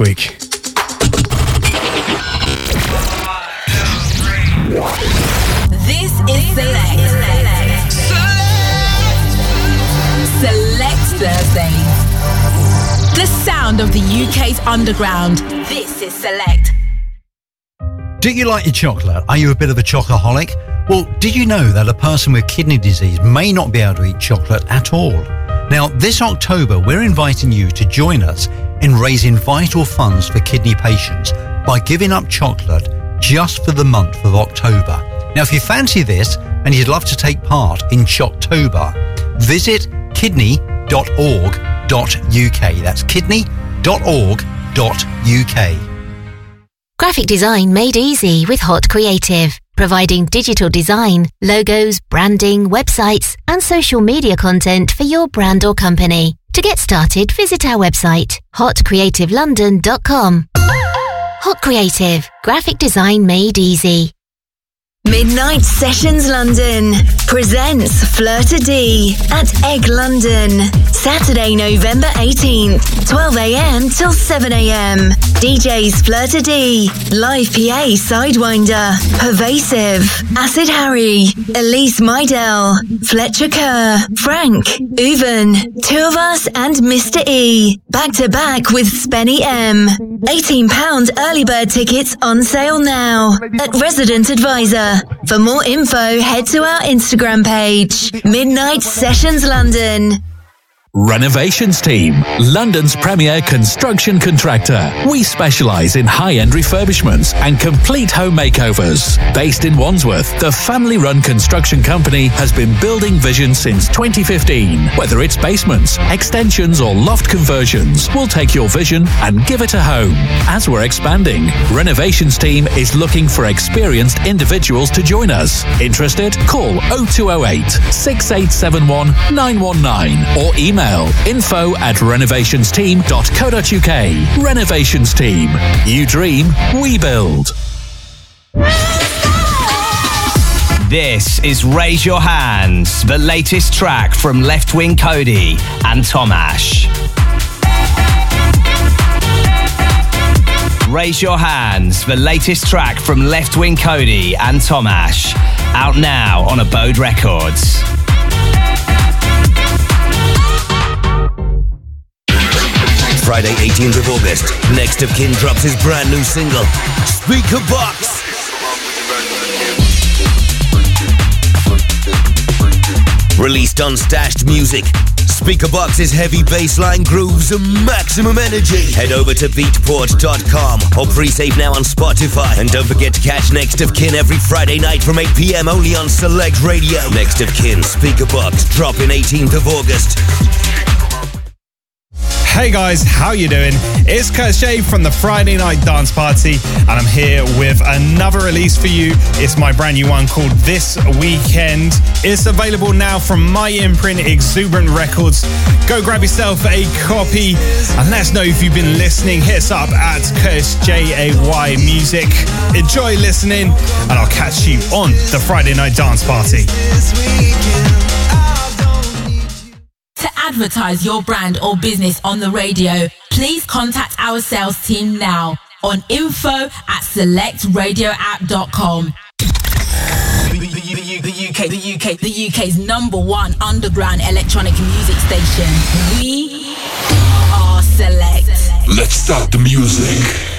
week. This is Select. Select Thursdays. The sound of the UK's underground. This is Select. Do you like your chocolate? Are you a bit of a chocoholic? Well, did you know that a person with kidney disease may not be able to eat chocolate at all? Now, this October, we're inviting you to join us in raising vital funds for kidney patients by giving up chocolate just for the month of October. Now, if you fancy this and you'd love to take part in Shocktober, visit kidney.org.uk. That's kidney.org.uk. Graphic design made easy with Hot Creative, providing digital design, logos, branding, websites, and social media content for your brand or company. To get started, visit our website, hotcreativelondon.com. Hot Creative, graphic design made easy. Midnight Sessions London presents to D at Egg London. Saturday, November 18th, 12am till 7am. DJs Fleur to D, Live PA Sidewinder, Pervasive, Acid Harry, Elise Mydell, Fletcher Kerr, Frank, Uven, Two of Us and Mr. E. Back to back with Spenny M. £18 early bird tickets on sale now at Resident Advisor. For more info, head to our Instagram page, Midnight Sessions London. Renovations Team, London's premier construction contractor. We specialise in high end refurbishments and complete home makeovers. Based in Wandsworth, the family run construction company has been building vision since 2015. Whether it's basements, extensions, or loft conversions, we'll take your vision and give it a home. As we're expanding, Renovations Team is looking for experienced individuals to join us. Interested? Call 0208 6871 919 or email info at renovationsteam.co.uk. Renovations Team. You dream, we build. This is Raise Your Hands, the latest track from Left Wing Cody and Tomash. Raise Your Hands, the latest track from Left Wing Cody and Tomash. Out now on Abode Records. Friday, 18th of August, Next of Kin drops his brand new single, Speaker Box. Released on Stashed Music, Speaker Box's heavy bassline grooves and maximum energy. Head over to beatport.com or pre-save now on Spotify. And don't forget to catch Next of Kin every Friday night from 8 p.m. only on Select Radio. Next of Kin, Speaker Box, dropping 18th of August. Hey guys, how you doing? It's Kurt from the Friday Night Dance Party, and I'm here with another release for you. It's my brand new one called This Weekend. It's available now from my imprint, Exuberant Records. Go grab yourself a copy and let us know if you've been listening. Hit us up at Curtis J A Y Music. Enjoy listening, and I'll catch you on the Friday Night Dance Party. To advertise your brand or business on the radio, please contact our sales team now on info at selectradioapp.com. The, the, the, the UK, the UK, the UK's number one underground electronic music station. We are Select. Let's start the music.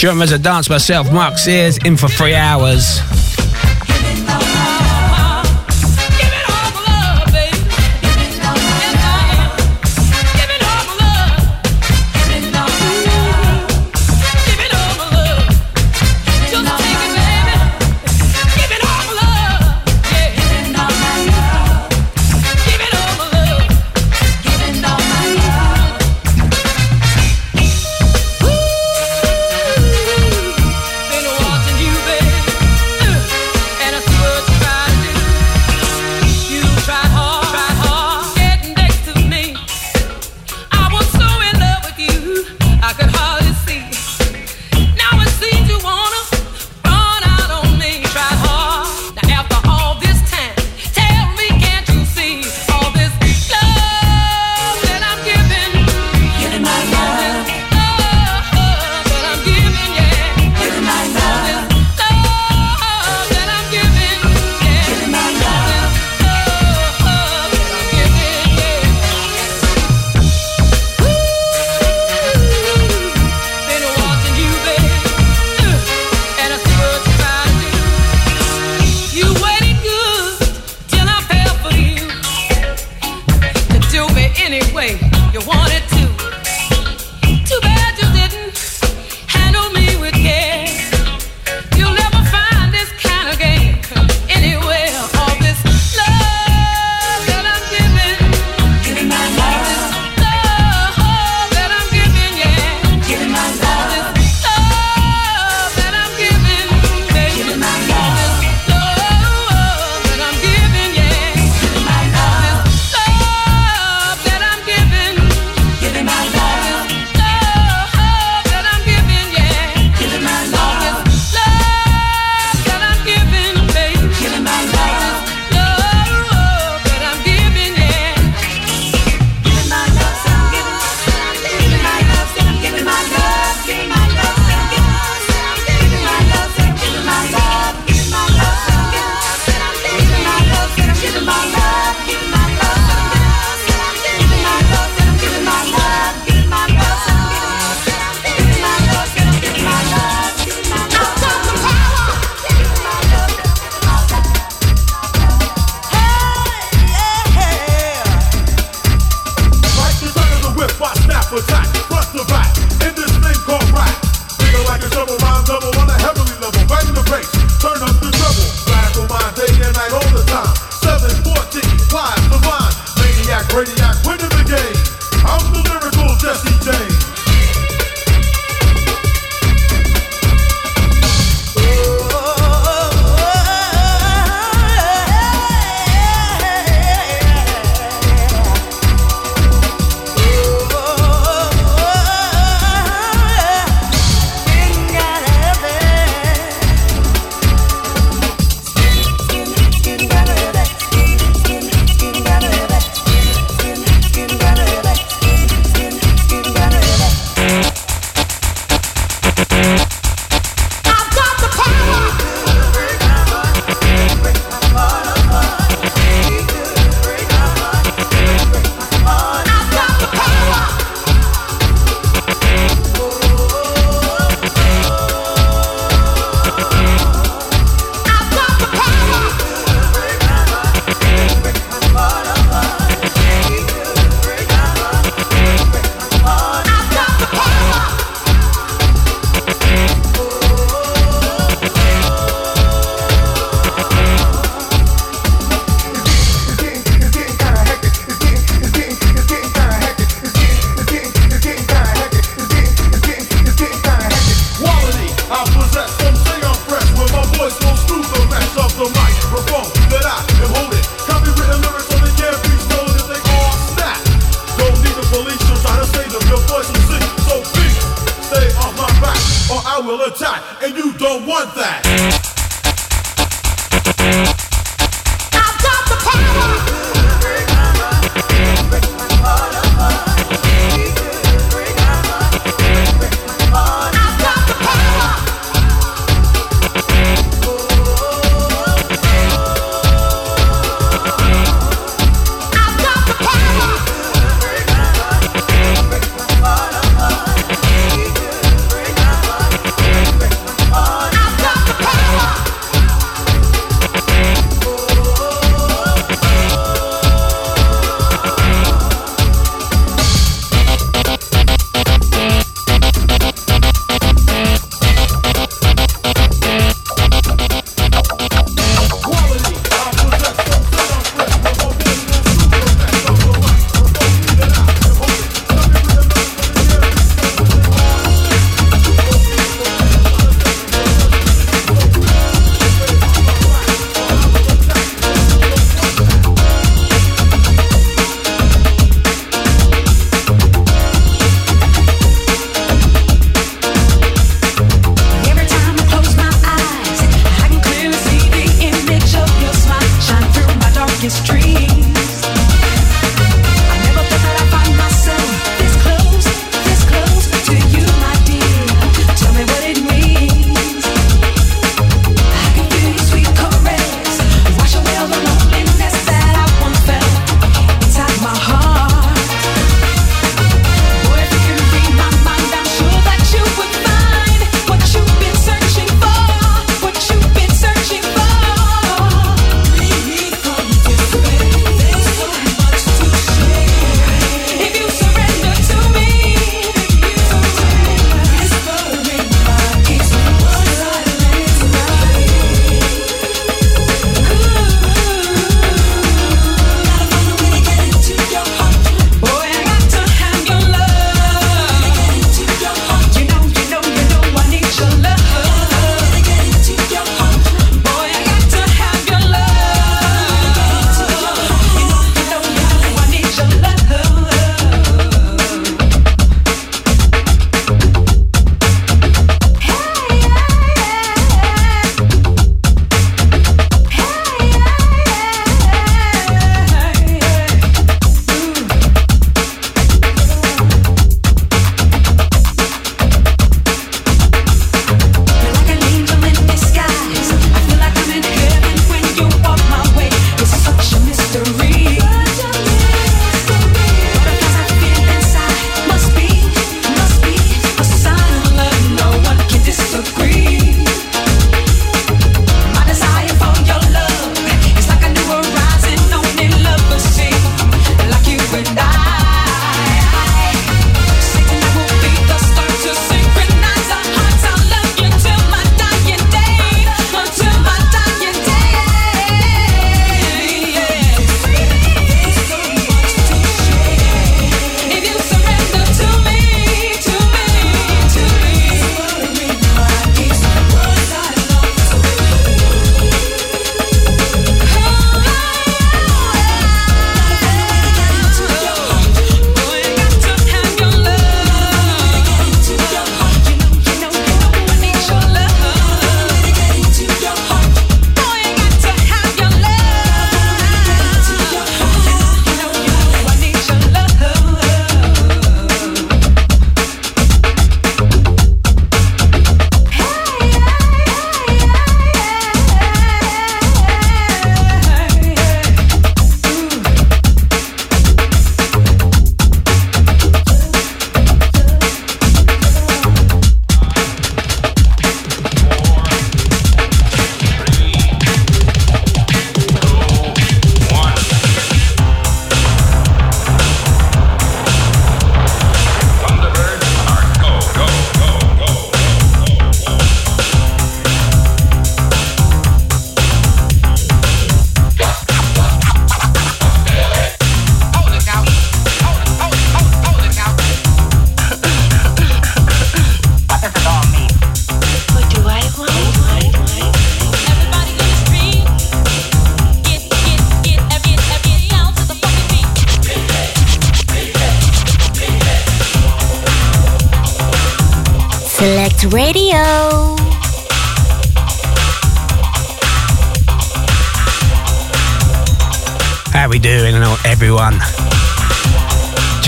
Genres of Dance myself, Mark Sears, in for three hours.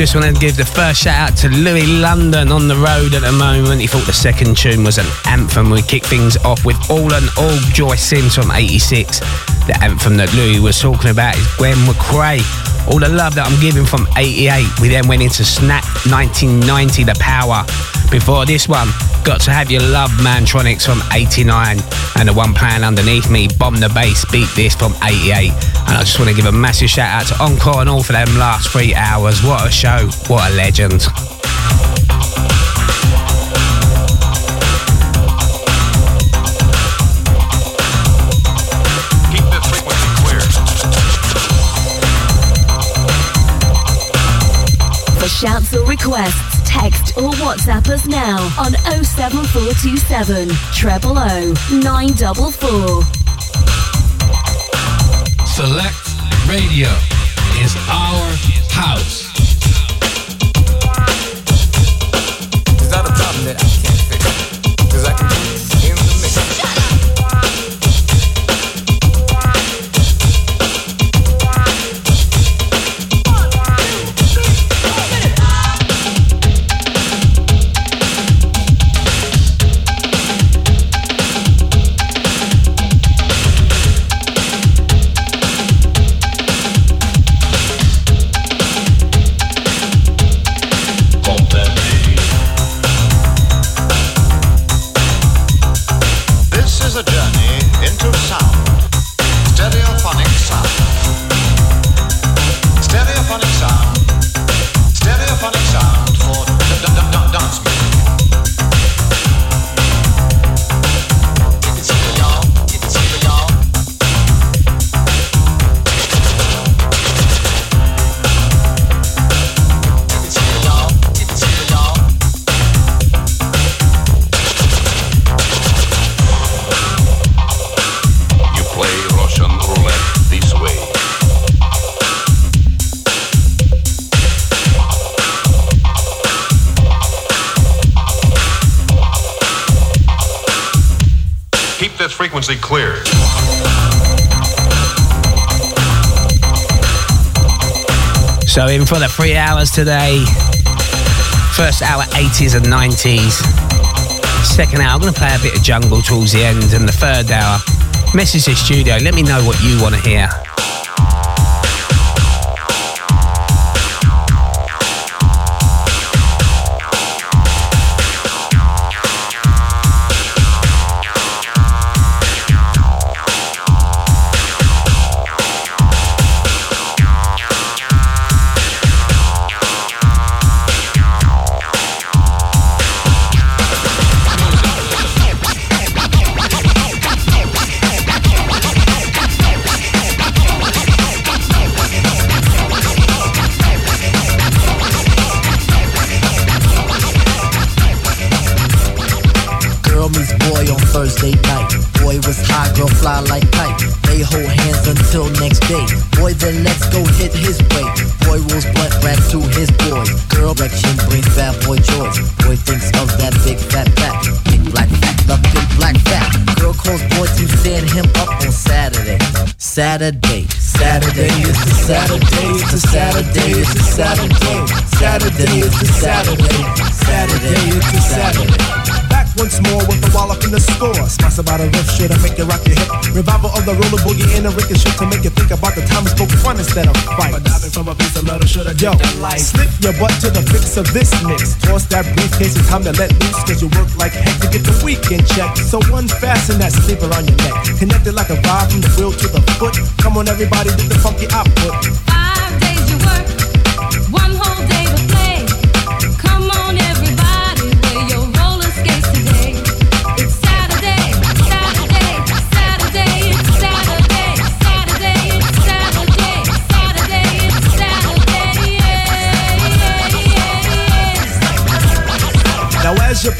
Just wanted to give the first shout out to Louis London on the road at the moment. He thought the second tune was an anthem. We kick things off with All and All Joyce Sims from 86. The anthem that Louis was talking about is Gwen McCrae. All the love that I'm giving from 88. We then went into Snap 1990, The Power. Before this one, Got to Have Your Love Mantronix from 89. And the one playing underneath me, Bomb the Bass, Beat Dis from 88. And I just want to give a massive shout out to Encore and all for them last three hours. What a show, what a legend. Keep the frequency clear. For shouts or requests, text or WhatsApp us now on 07427 treble O 944. Select Radio is our house. So in for the three hours today. First hour 80s and 90s. Second hour, I'm going to play a bit of jungle towards the end. And the third hour, message the studio. Let me know what you want to hear. Boogie and ricochet to make you think about the time we spoke fun instead of fight. But diving from a piece of metal should have Yo, slip your butt to the fix of this mix. Toss that briefcase, it's time to let loose. Cause you work like heck to get the weekend check. So unfasten that sleeper on your neck. Connected like a vibe from the wheel to the foot. Come on, everybody, do the funky output.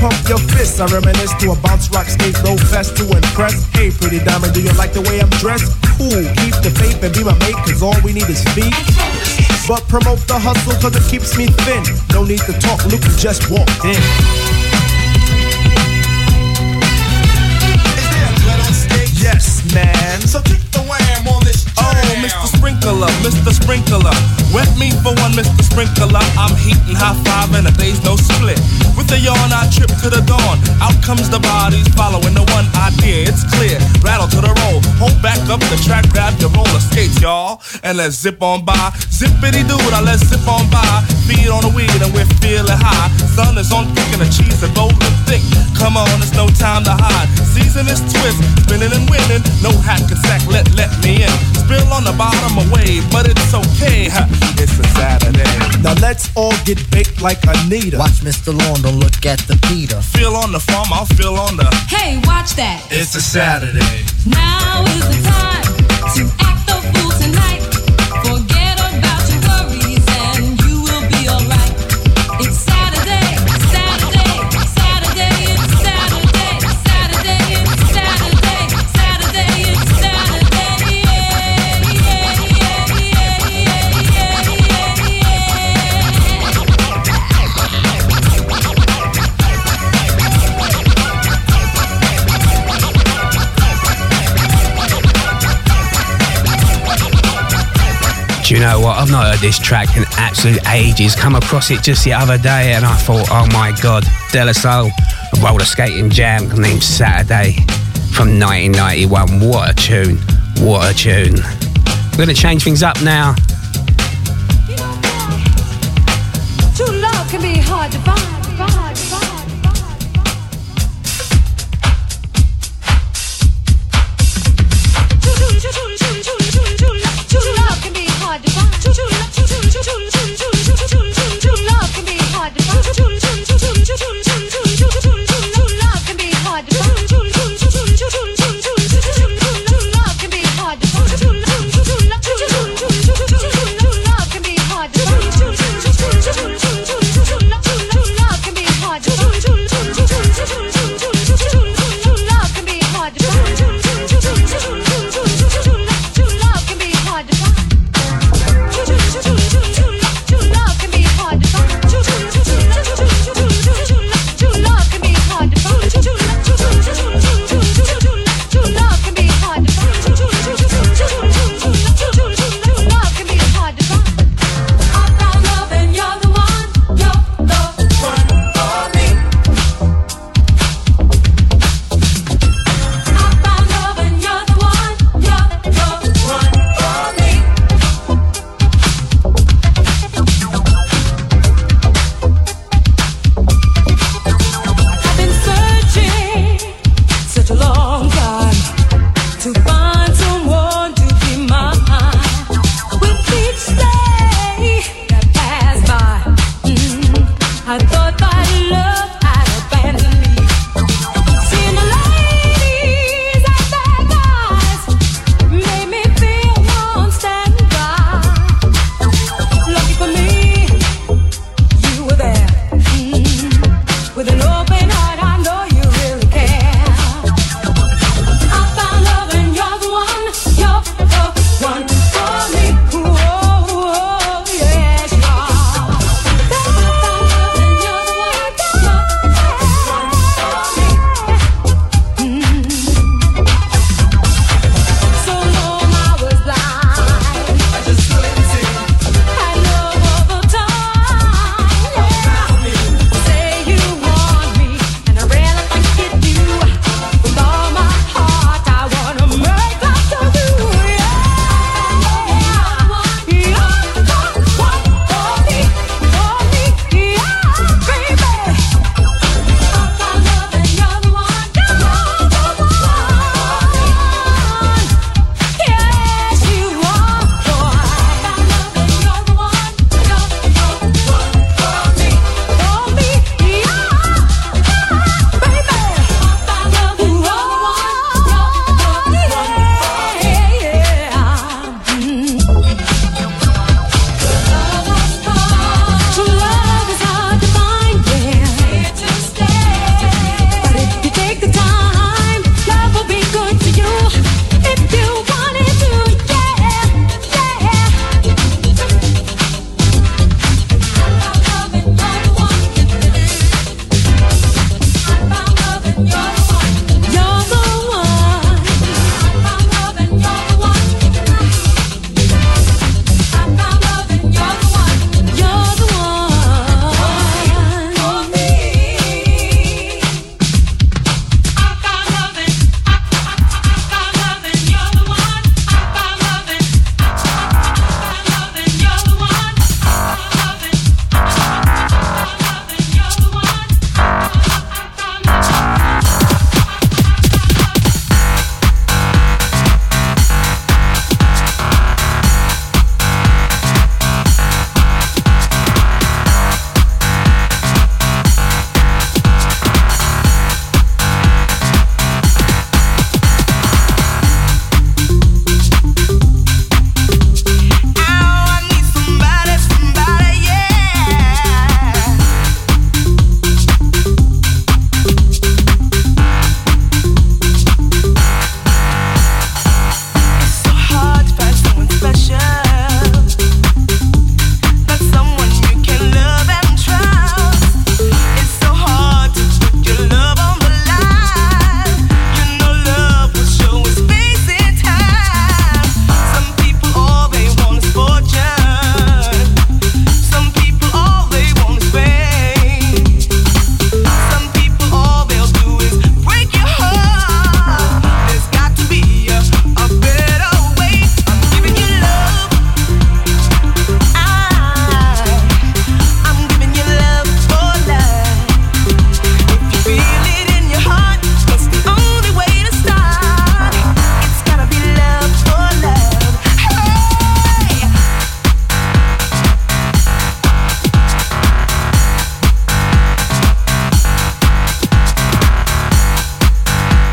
pump your fists. I reminisce to a bounce rock stage low fest to impress. Hey, pretty diamond, do you like the way I'm dressed? Cool, keep the faith and be my mate, cause all we need is feet. But promote the hustle, cause it keeps me thin. No need to talk, Luke, you just walked in. Yes, man. So take the Mr. Sprinkler, Mr. Sprinkler. Wet me for one, Mr. Sprinkler. I'm heating high five and a day's no split. With a yawn, I trip to the dawn. Out comes the bodies following the one idea. It's clear. Rattle to the roll. Hold back up the track, grab your roller skates, y'all. And let's zip on by. Zippity doo, now let's zip on by. Feed on the weed and we're feeling high. Sun is on thick and the cheese is golden thick. Come on, it's no time to hide. Season is twist, spinning and winning. No hack and sack, let let me in. Spill on the bottom of wave, but it's okay. huh, It's a Saturday. Now let's all get baked like Anita. Watch Mr. Lawn, don't look at the Peter. Feel on the farm, I'll feel on the. Hey, watch that. It's a Saturday. Now is the time know what? I've not heard this track in absolute ages. Come across it just the other day and I thought, oh my god, De La Soul, roller skating jam named Saturday from 1991. What a tune. What a tune. We're going to change things up now. True love can be hard to find,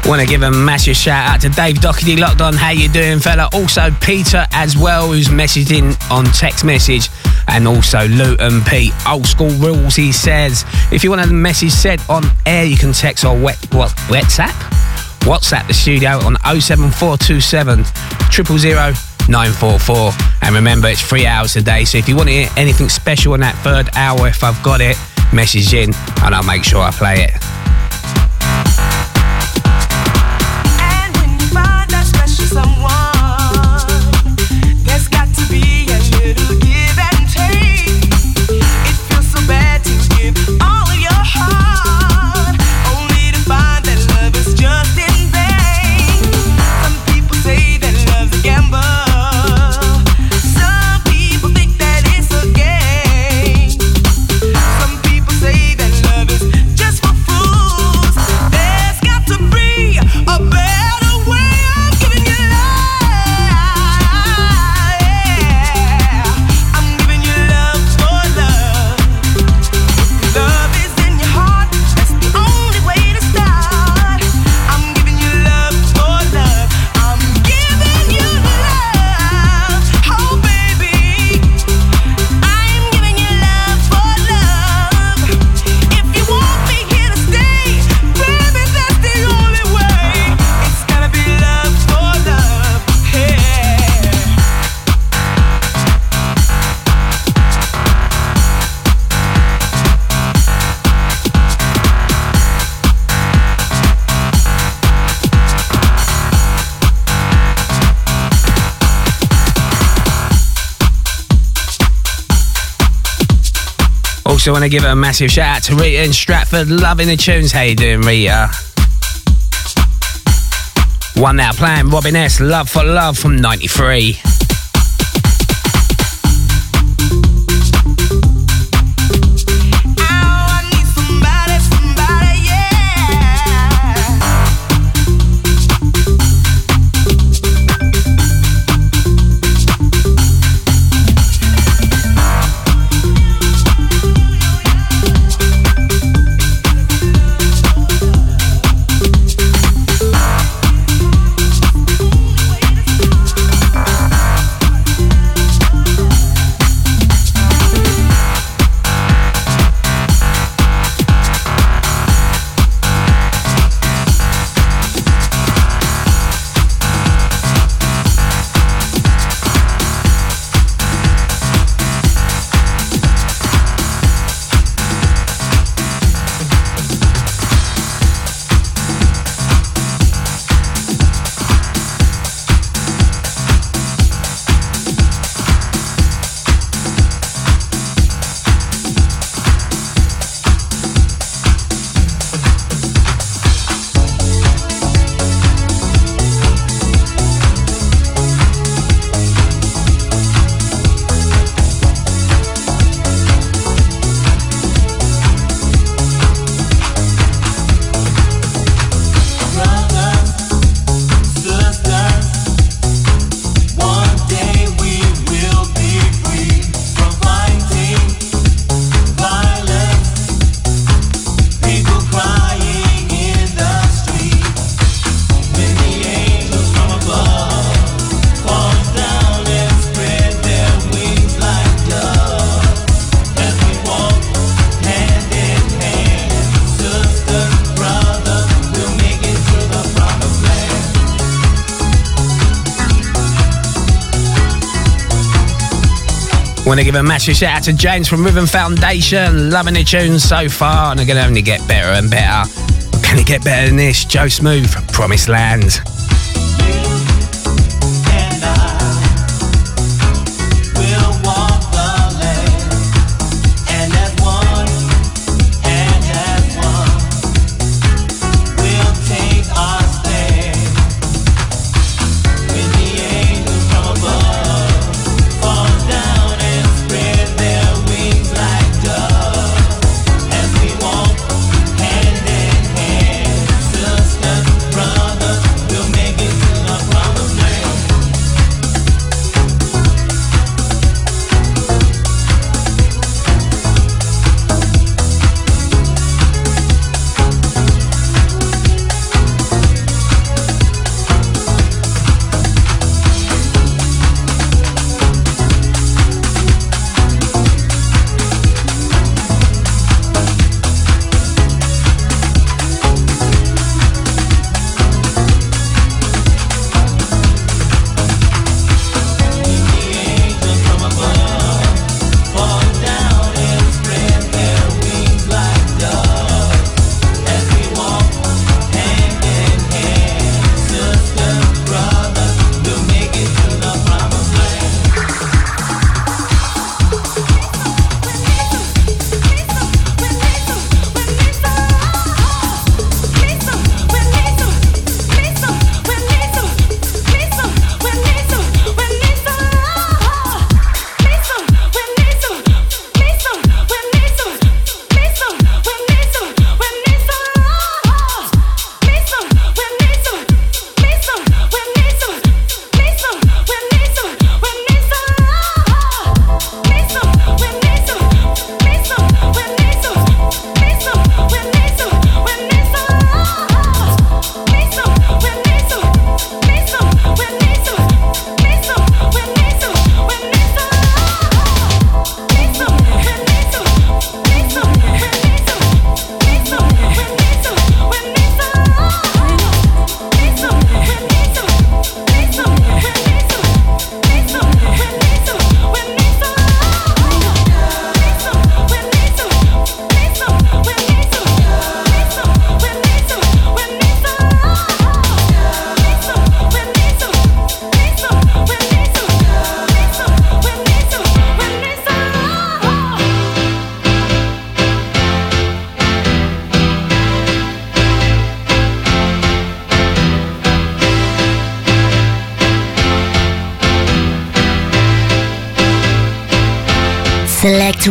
Want to give a massive shout out to Dave Doherty locked on. How you doing, fella? Also Peter as well, who's messaging on text message, and also Luton Pete. Old school rules, he says. If you want a message said on air, you can text or wet what WhatsApp. WhatsApp the studio on 07427 000 944. And remember, it's three hours a day. So if you want to hear anything special in that third hour, if I've got it, message in and I'll make sure I play it. Also, want to give a massive shout out to Rita in Stratford, loving the tunes. How you doing, Rita? One now playing Robin S. Love for Love from '93. A massive shout out to James from Rhythm Foundation, loving the tunes so far, and they're going to only get better and better. Can it get better than this? Joe Smooth, Promised Land.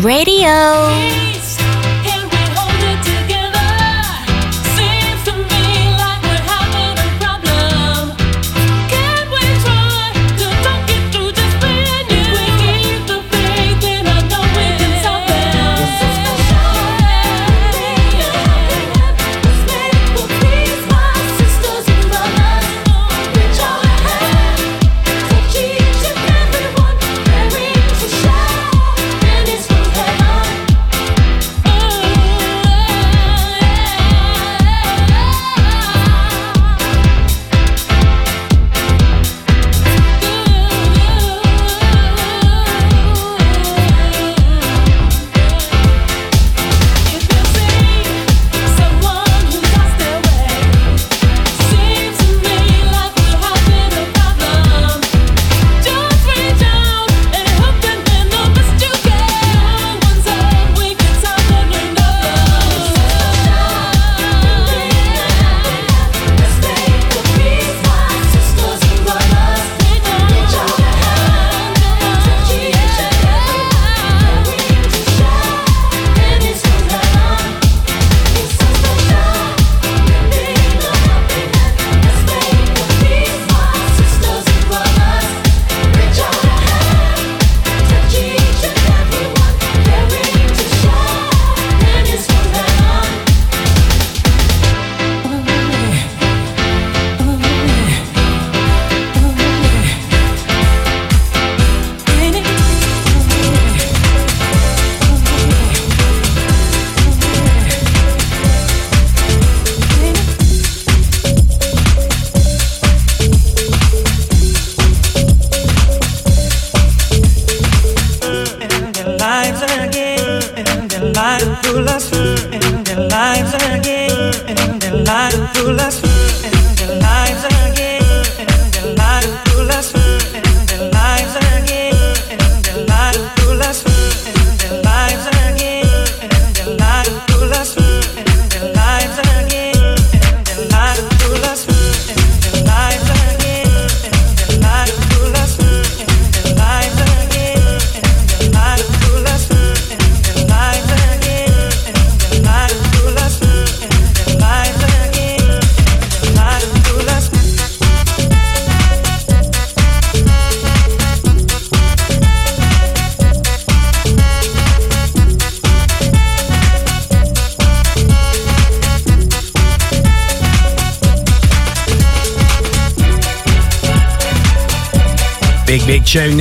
Radio.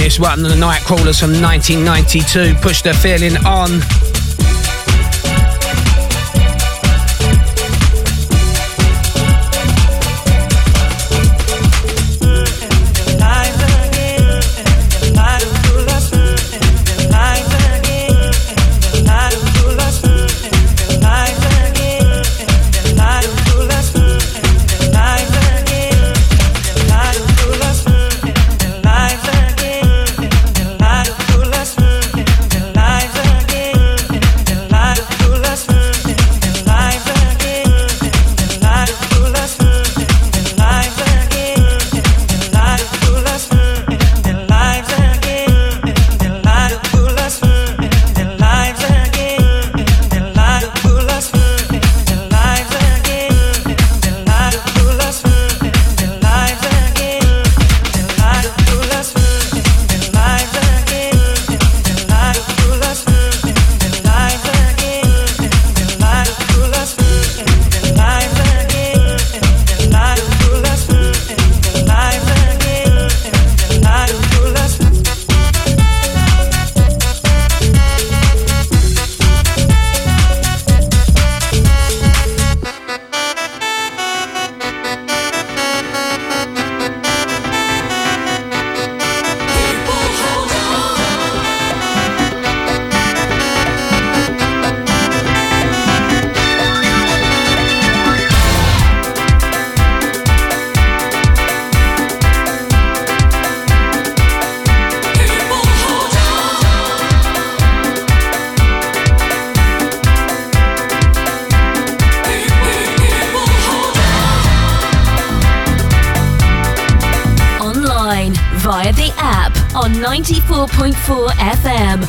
this one, the Nightcrawlers from 1992, Push the Feeling On.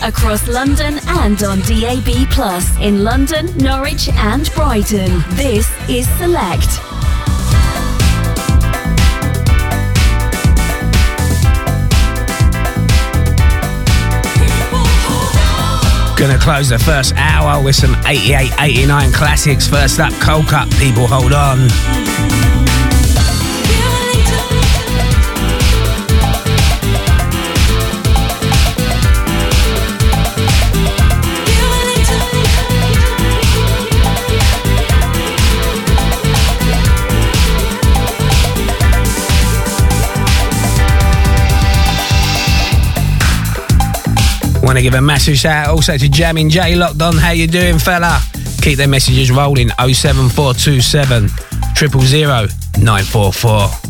Across London and on DAB Plus in London, Norwich, and Brighton. This is Select. Gonna close the first hour with some 88 89 classics. First up, Coldcut, people hold on. To give a massive shout out also to Jamming J locked on. How you doing, fella? Keep their messages rolling. 07427 000 944.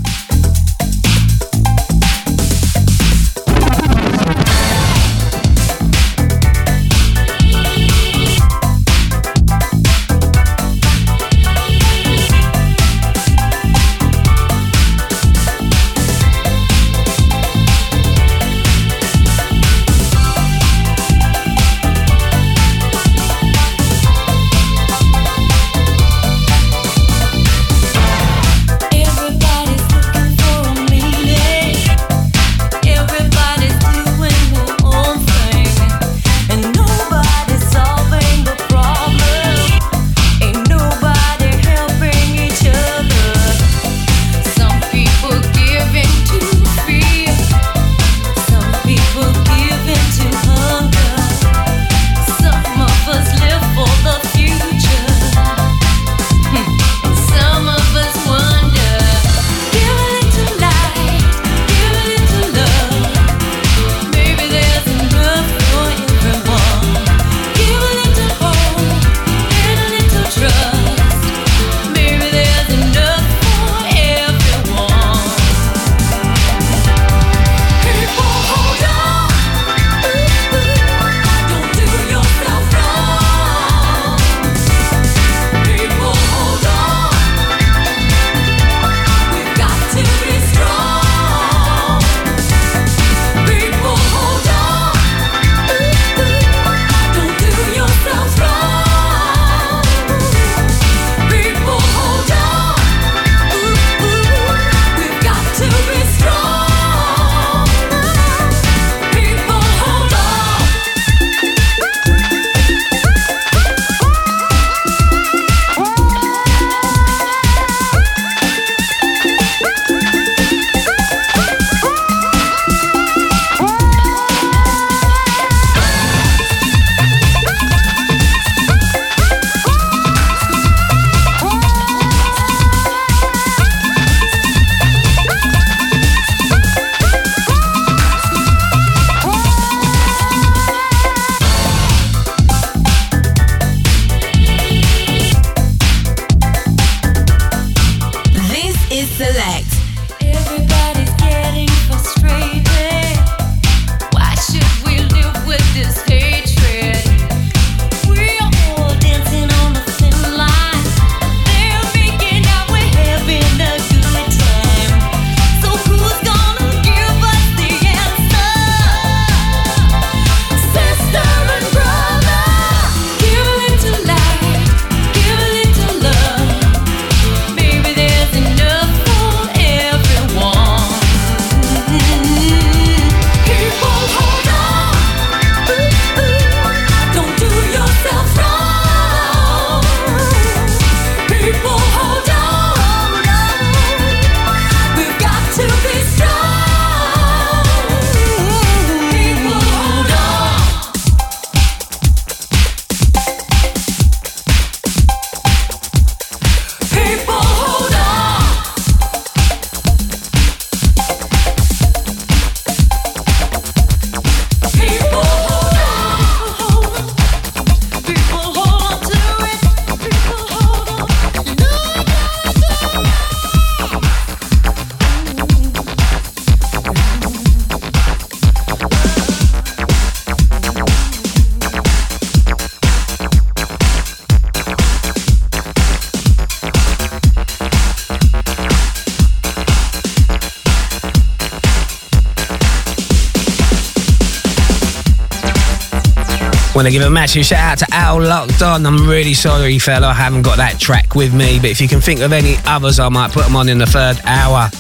to give a massive shout out to Al Locked On. I'm really sorry, fella, I haven't got that track with me, but if you can think of any others, I might put them on in the third hour.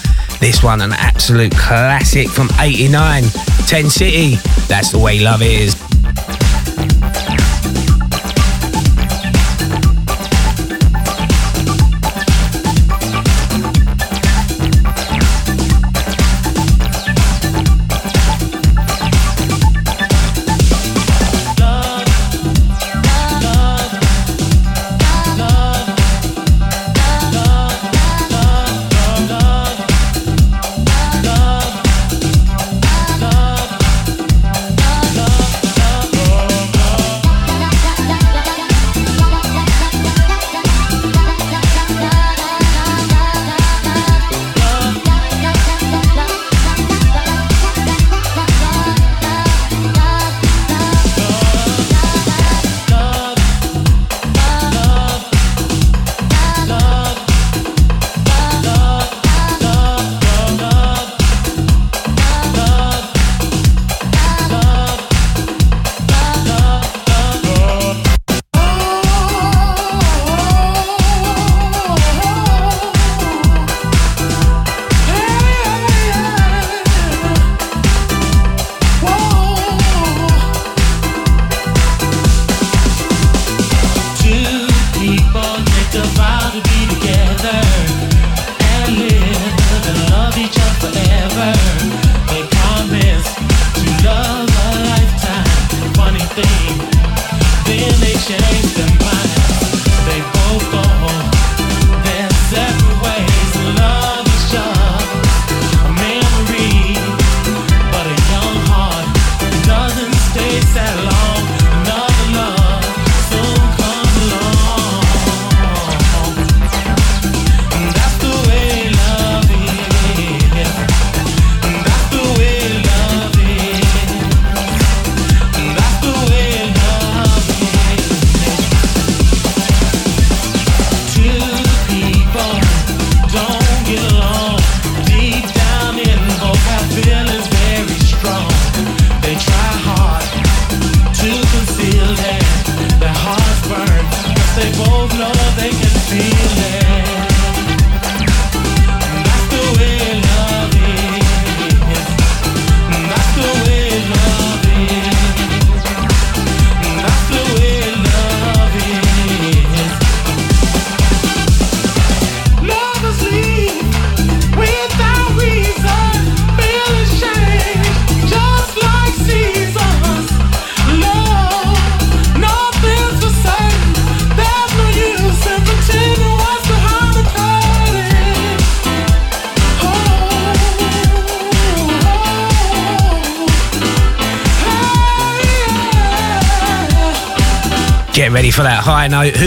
This one, an absolute classic from 89, Ten City. That's the way love is.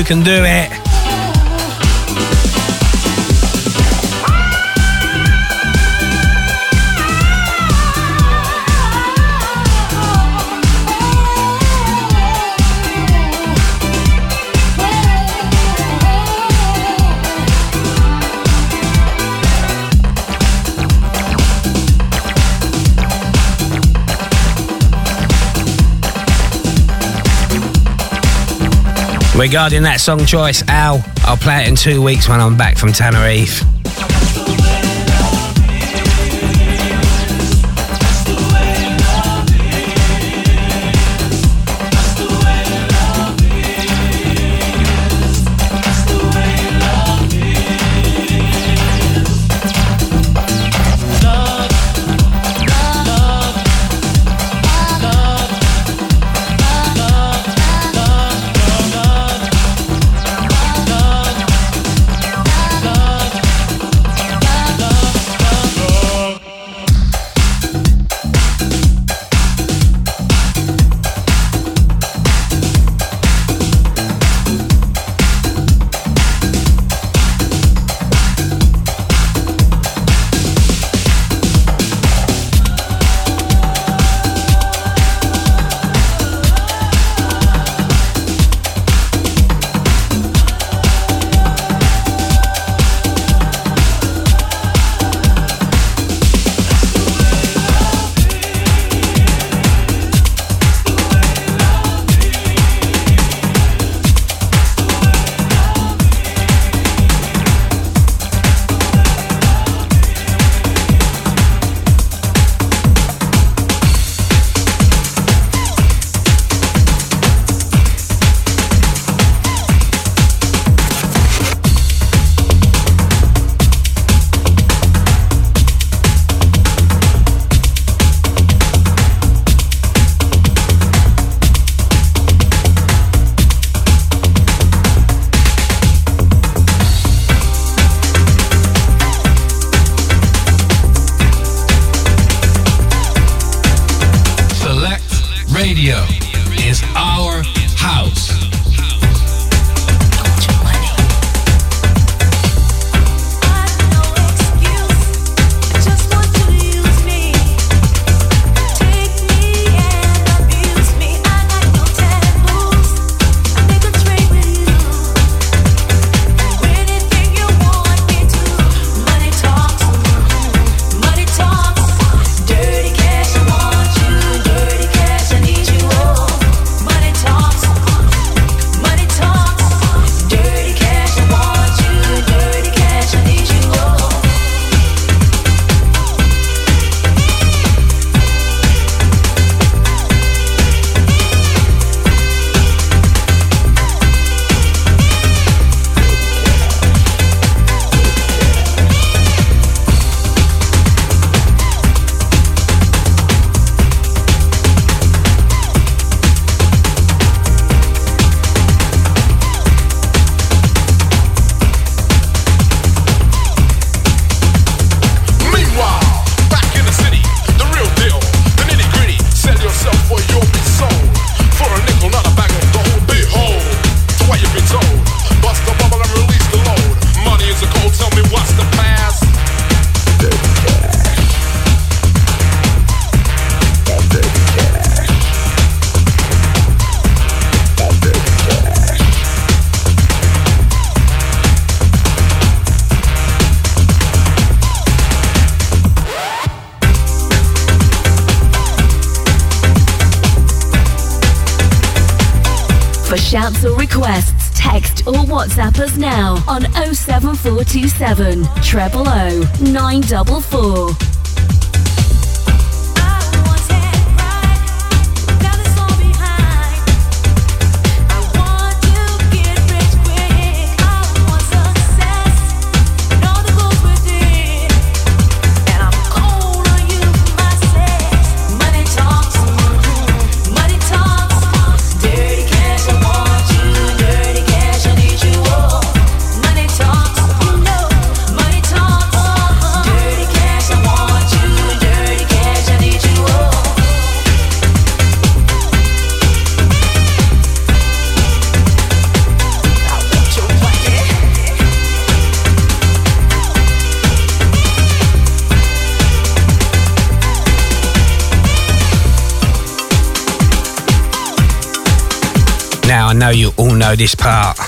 You can do it. Regarding that song choice, Al, I'll play it in two weeks when I'm back from Tenerife. 07427 treble O 944. Know this part.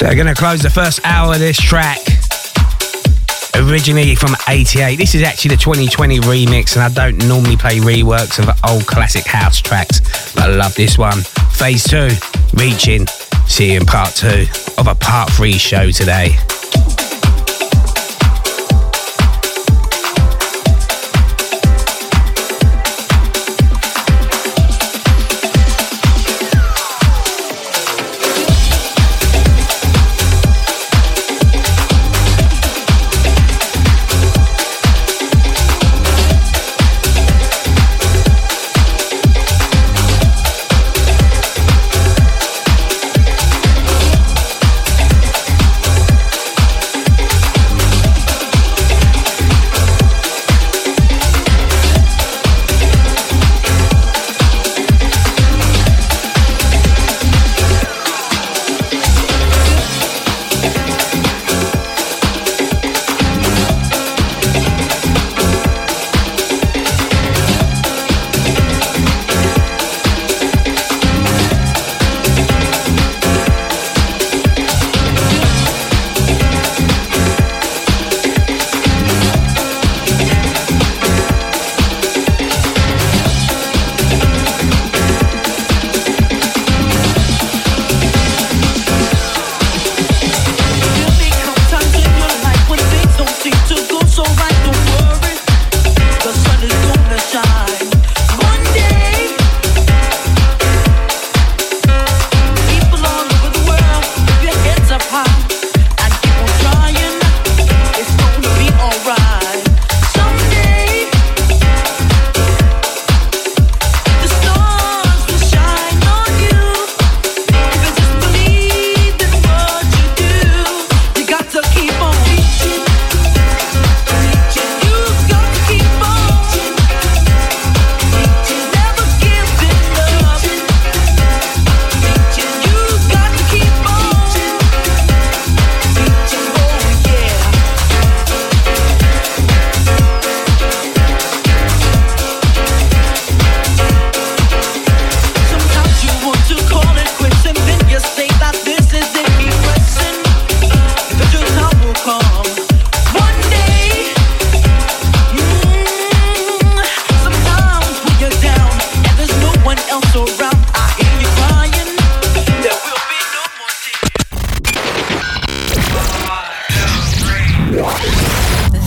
So we're going to close the first hour of this track. Originally from 88. This is actually the 2020 remix, and I don't normally play reworks of old classic house tracks, but I love this one. Phase 2, Reaching. See you in part 2 of a part 3 show today.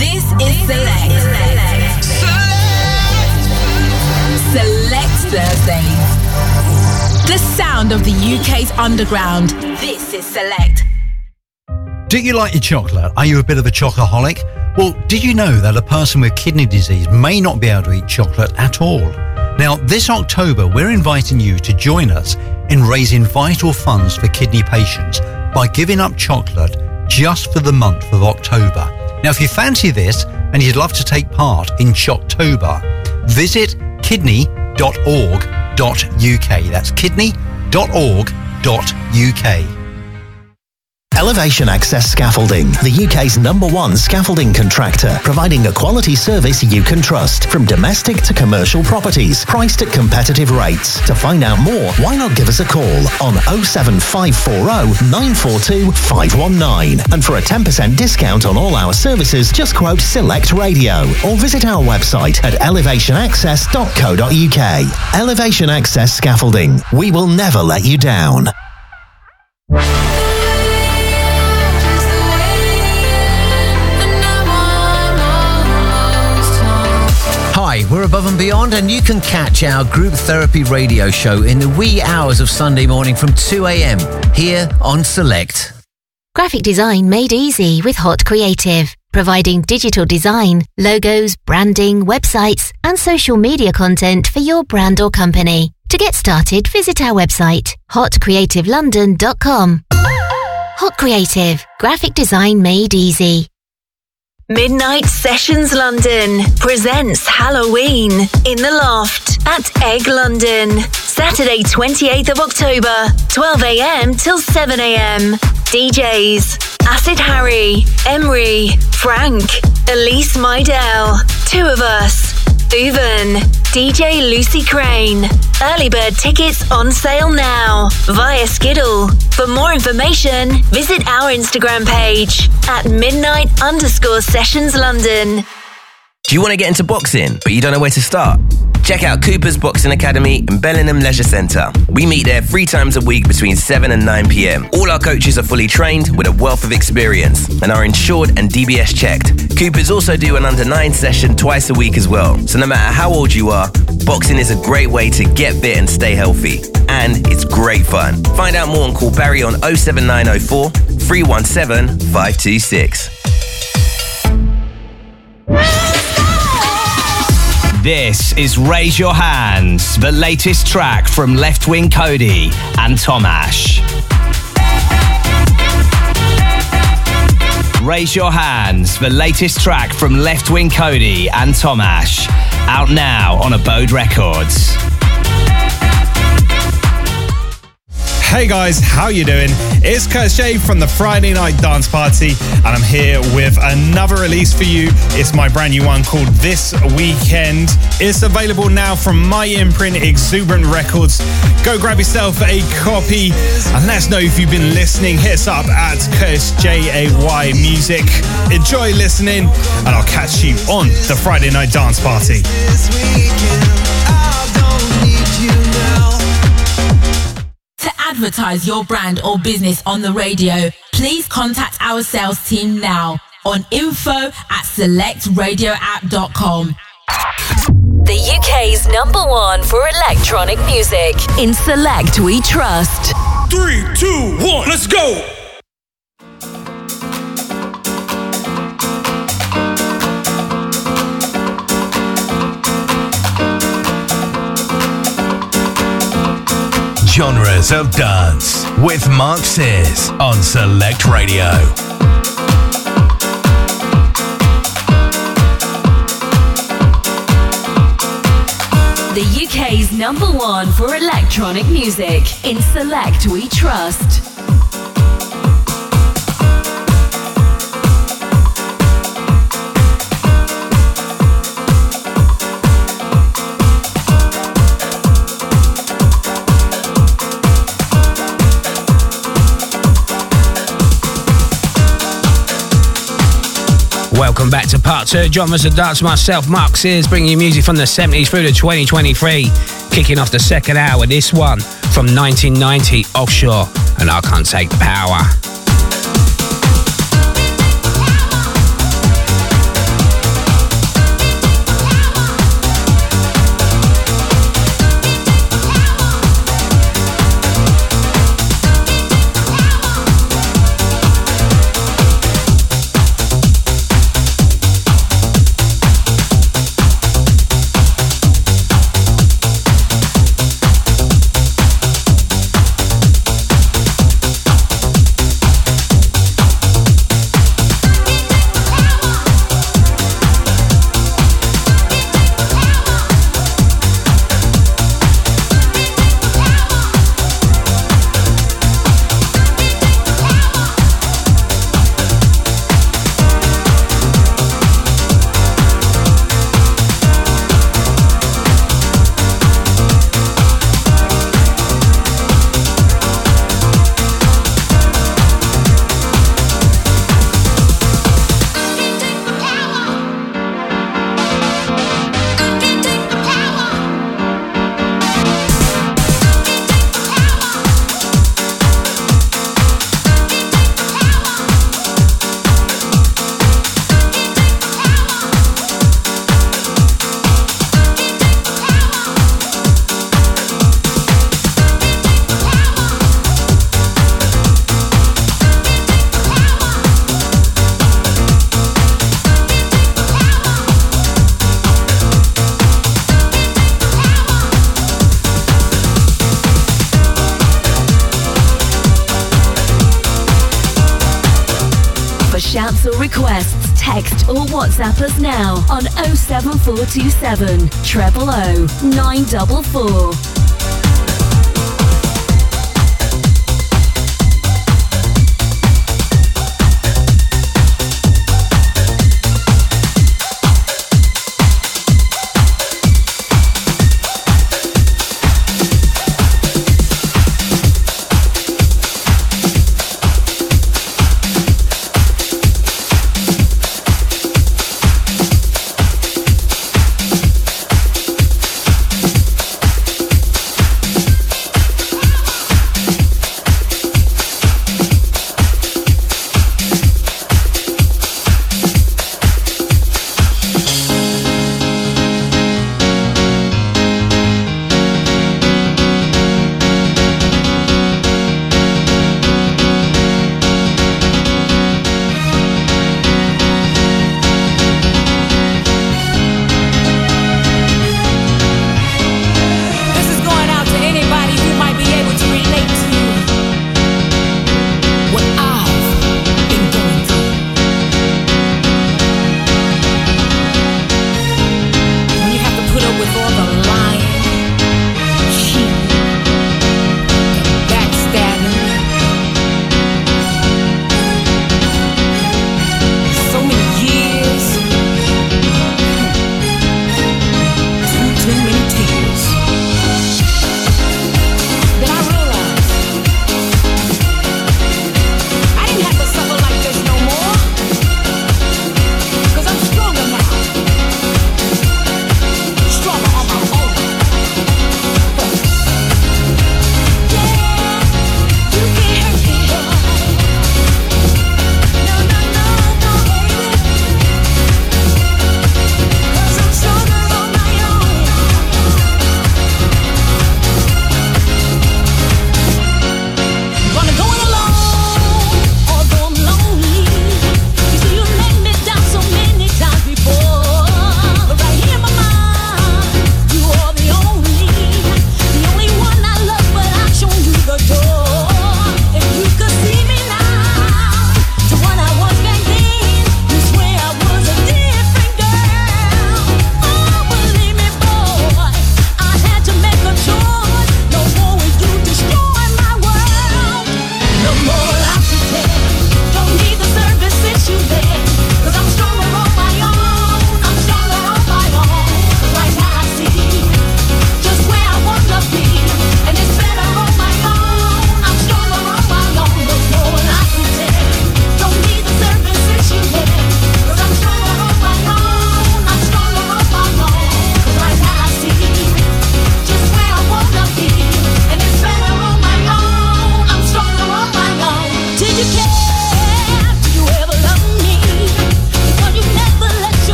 This is Select. Select Thursday. The sound of the UK's underground. This is Select. Do you like your chocolate? Are you a bit of a chocoholic? Well, did you know that a person with kidney disease may not be able to eat chocolate at all? Now, this October, we're inviting you to join us in raising vital funds for kidney patients by giving up chocolate just for the month of October. Now, if you fancy this and you'd love to take part in Shocktober, visit kidney.org.uk. That's kidney.org.uk. Elevation Access Scaffolding, the UK's number one scaffolding contractor, providing a quality service you can trust from domestic to commercial properties, priced at competitive rates. To find out more, why not give us a call on 07540 942 519. And for a 10% discount on all our services, just quote Select Radio or visit our website at elevationaccess.co.uk. Elevation Access Scaffolding. We will never let you down. We're Above and Beyond, and you can catch our group therapy radio show in the wee hours of Sunday morning from 2 a.m. here on Select. Graphic design made easy with Hot Creative, providing digital design, logos, branding, websites, and social media content for your brand or company. To get started, visit our website, hotcreativelondon.com. Hot Creative, graphic design made easy. Midnight Sessions London presents Halloween in the Loft at Egg London. Saturday, 28th of October, 12am till 7am. DJs Acid Harry, Emery, Frank, Elise Mydell, two of us, Uven, DJ Lucy Crane. Early bird tickets on sale now via Skiddle. For more information, visit our Instagram page at midnight underscore sessions London. Do you want to get into boxing, but you don't know where to start? Check out Cooper's Boxing Academy in Bellingham Leisure Centre. We meet there three times a week between 7 and 9 pm. All our coaches are fully trained with a wealth of experience and are insured and DBS checked. Cooper's also do an under 9 session twice a week as well. So no matter how old you are, boxing is a great way to get fit and stay healthy. And it's great fun. Find out more and call Barry on 07904 317 526. This is Raise Your Hands, the latest track from Left Wing Cody and Tomash. Raise Your Hands, the latest track from Left Wing Cody and Tomash. Out now on Abode Records. Hey guys, how you doing? It's Kurt Shave from the Friday Night Dance Party, and I'm here with another release for you. It's my brand new one called This Weekend. It's available now from my imprint, Exuberant Records. Go grab yourself a copy and let us know if you've been listening. Hit us up at Curtis J A Y Music. Enjoy listening, and I'll catch you on the Friday Night Dance Party. To advertise your brand or business on the radio, please contact our sales team now on info at selectradioapp.com. The UK's number one for electronic music. In Select We Trust. Three, two, one, let's go! Genres of Dance with Mark Sears on Select Radio. The UK's number one for electronic music. In Select We Trust. Welcome back to part two. Genres of Dance. Myself, Mark Sears, bringing you music from the 70s through to 2023. Kicking off the second hour, this one from 1990, Offshore, and I Can't Take the Power. 07427 treble O 944.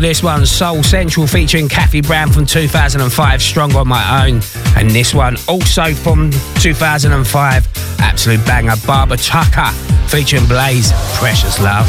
This one, Soul Central featuring Kathy Brown from 2005, Strong on My Own. And this one, also from 2005, absolute banger, Barbara Tucker featuring Blaze, Precious Love.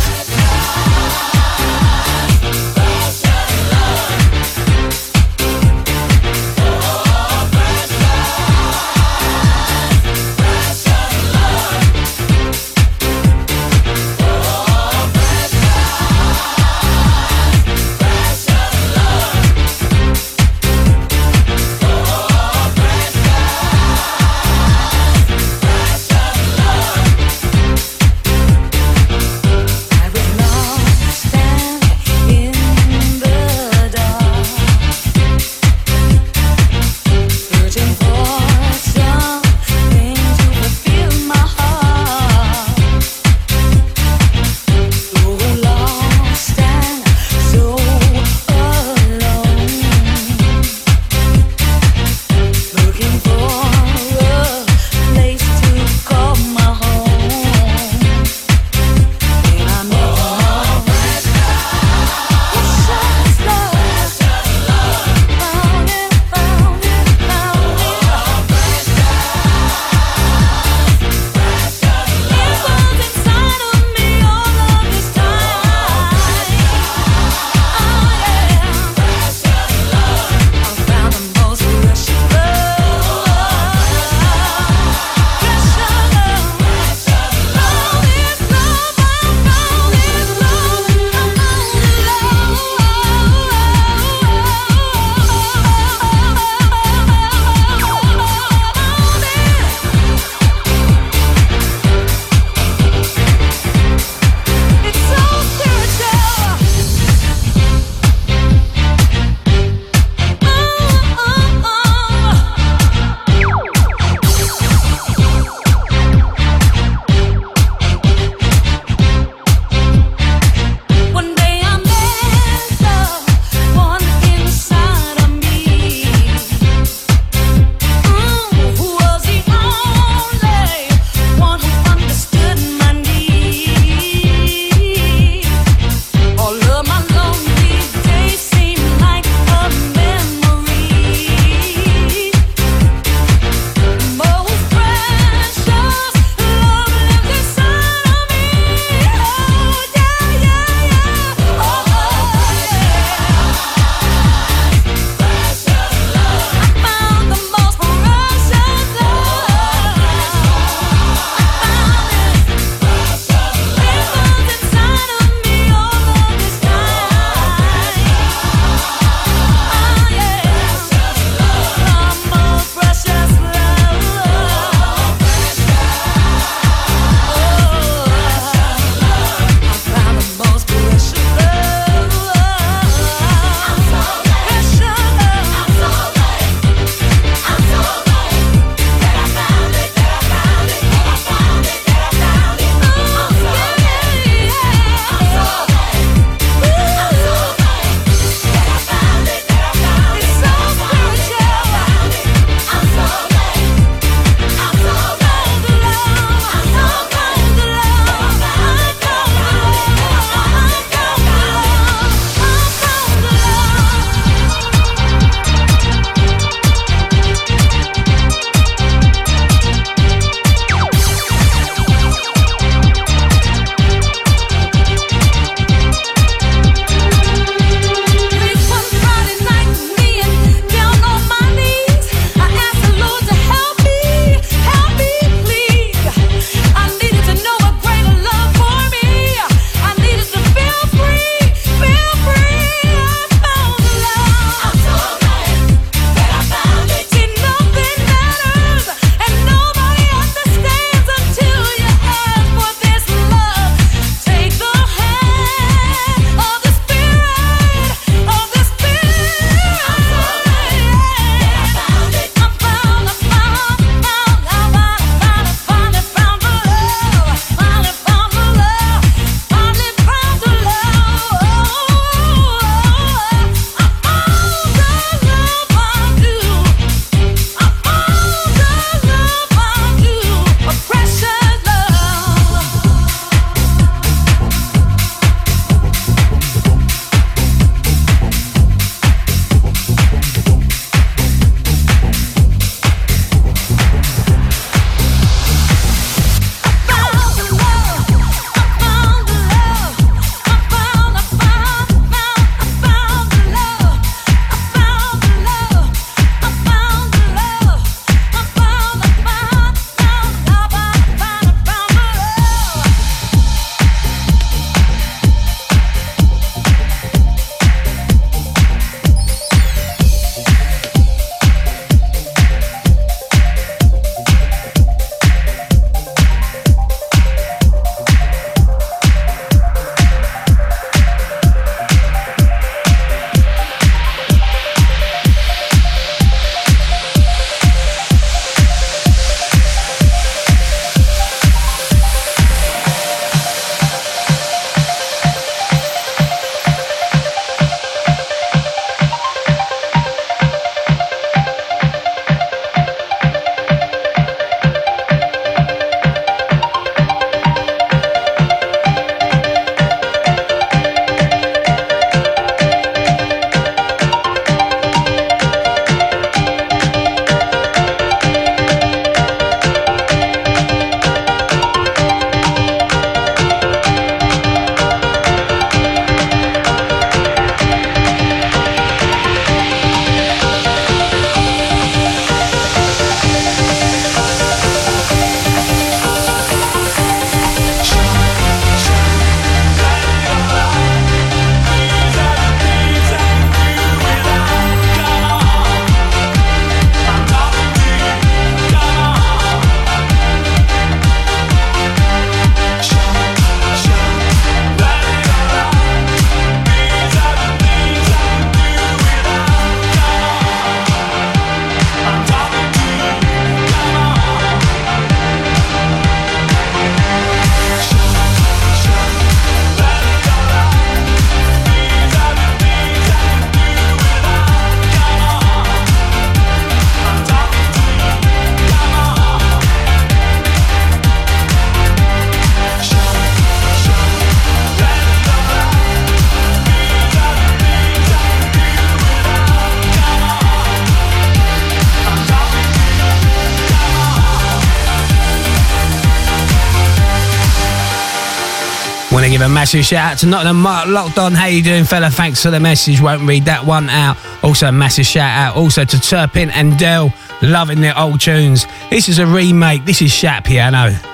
Massive shout out to Nottingham Mark Locked On. How you doing, fella? Thanks for the message. Won't read that one out. Also, massive shout out also to Turpin and Dell. Loving their old tunes. This is a remake. This is Shout Pjanoo.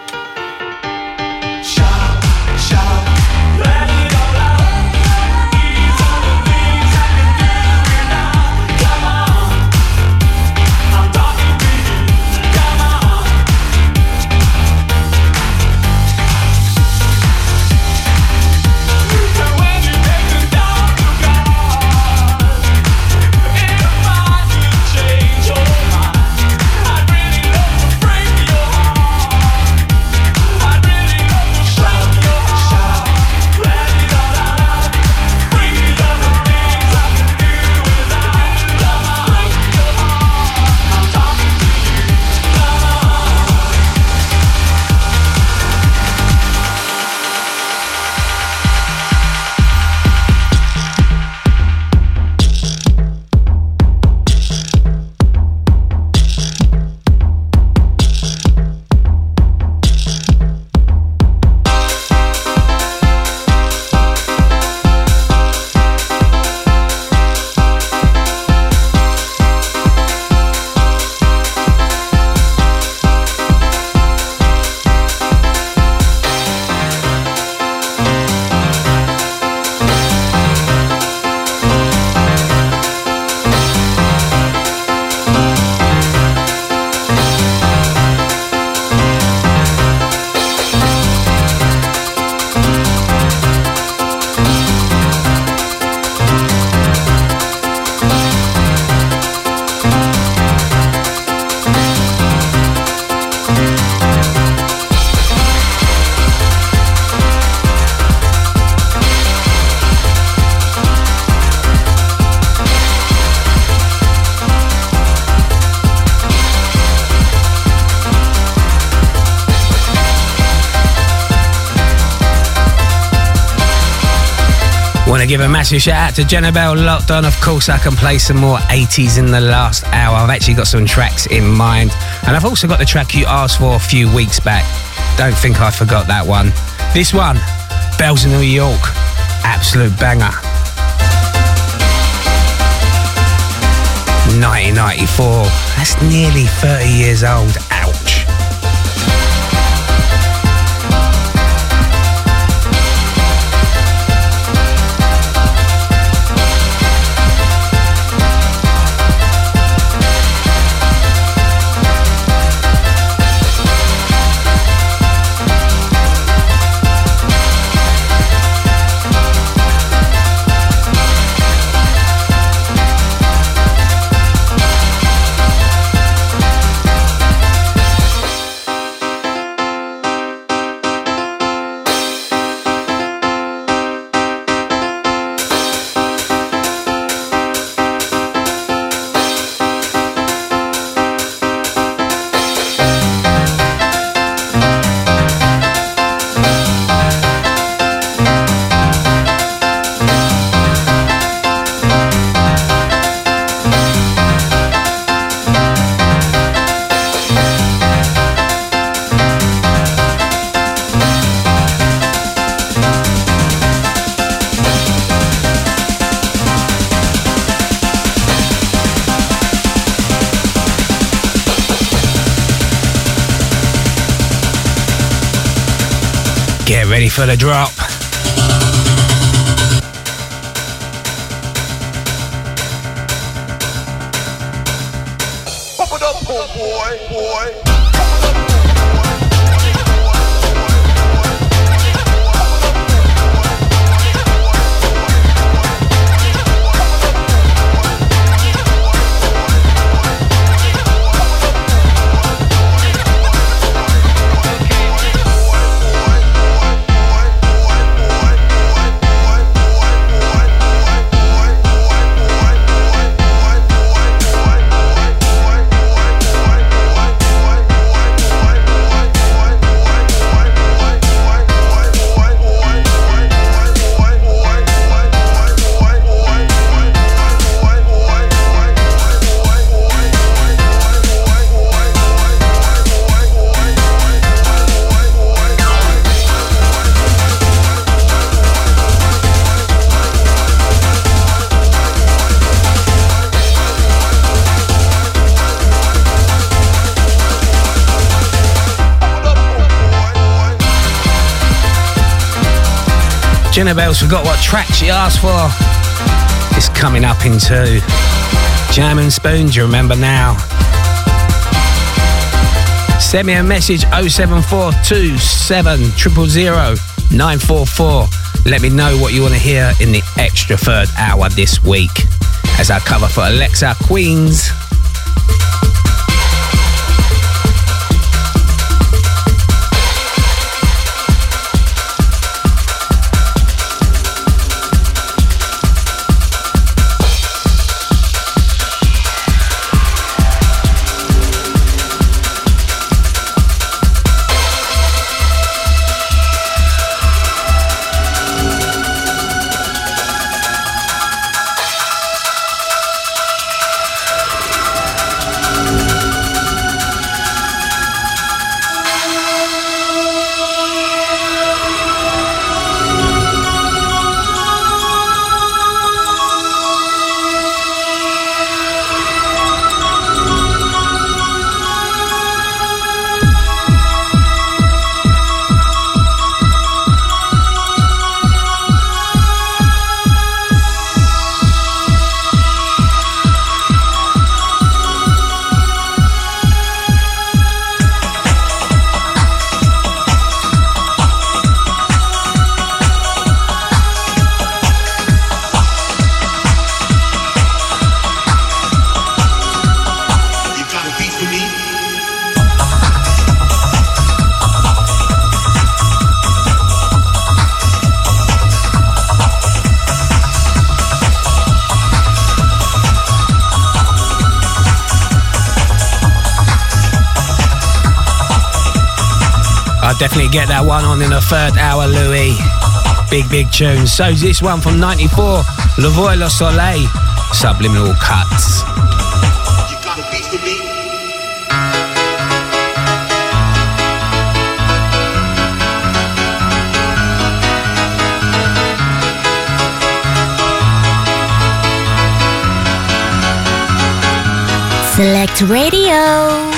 Massive shout out to Jenna Bell Locked On. Of course, I can play some more 80s in the last hour. I've actually got some tracks in mind. And I've also got the track you asked for a few weeks back. Don't think I forgot that one. This one, Bells in New York. Absolute banger. 1994. That's nearly 30 years old. Get ready Jenna Bell's forgot what track she asked for. It's coming up into Jam and Spoon, do you remember now? Send me a message 07427 944. Let me know what you want to hear in the extra third hour this week as I cover for Alexa Queens. Definitely get that one on in the third hour, Louis. Big, big tune. So this one from 94, Le Voie Le Soleil, Subliminal Cuts. You got a beat for me? Select Radio.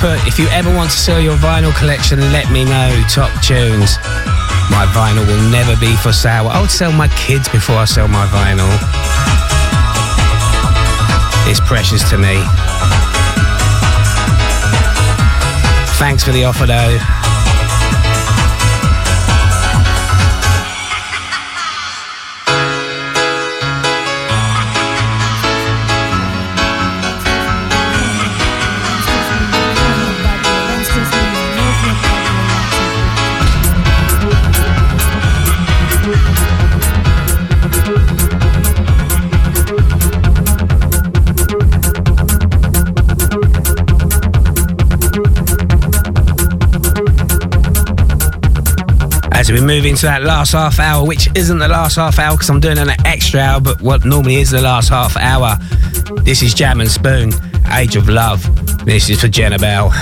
Put, if you ever want to sell your vinyl collection, let me know. Top tunes. My vinyl will never be for sale. I would sell my kids before I sell my vinyl. It's precious to me. Thanks for the offer, though. As we move into that last half hour, which isn't the last half hour because I'm doing an extra hour, but what normally is the last half hour. This is Jam and Spoon, Age of Love. This is for Jenna Bell.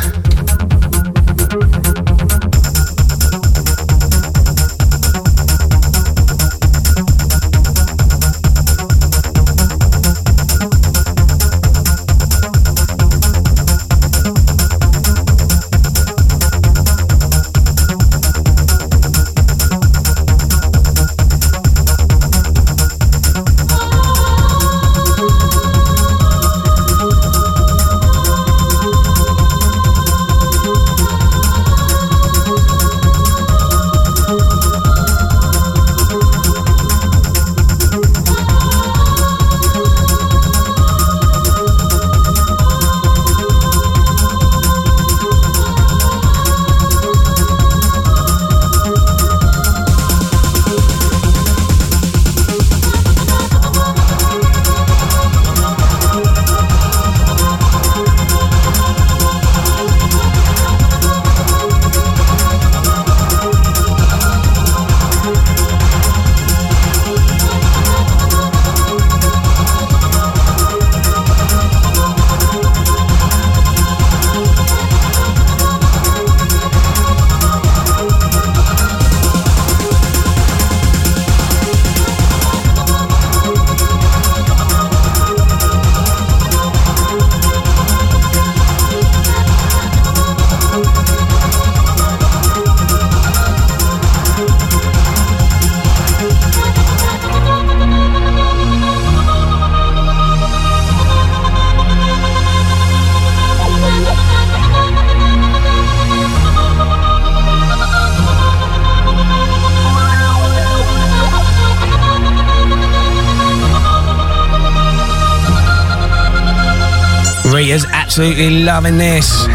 Loving this.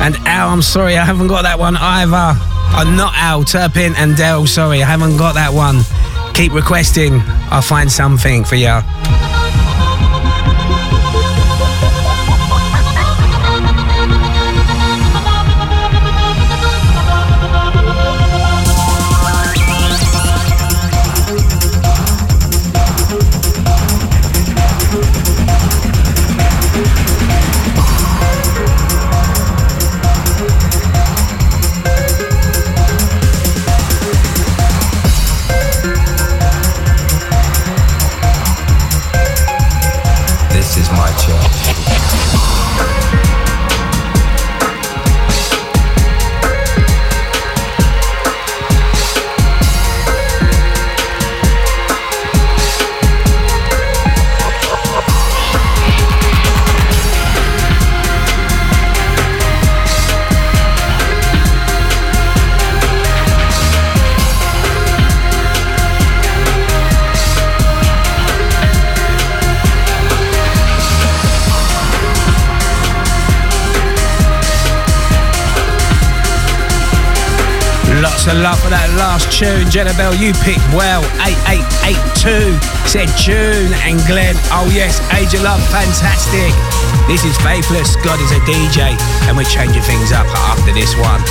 And Al, I'm sorry, I haven't got that one either. I'm not Al, Turpin and Dell, sorry, I haven't got that one. Keep requesting, I'll find something for you. Tune. Jenna Bell, you picked well. 8882 said June and Glenn. Oh, yes, Age of Love, fantastic. This is Faithless. God is a DJ, and we're changing things up after this one.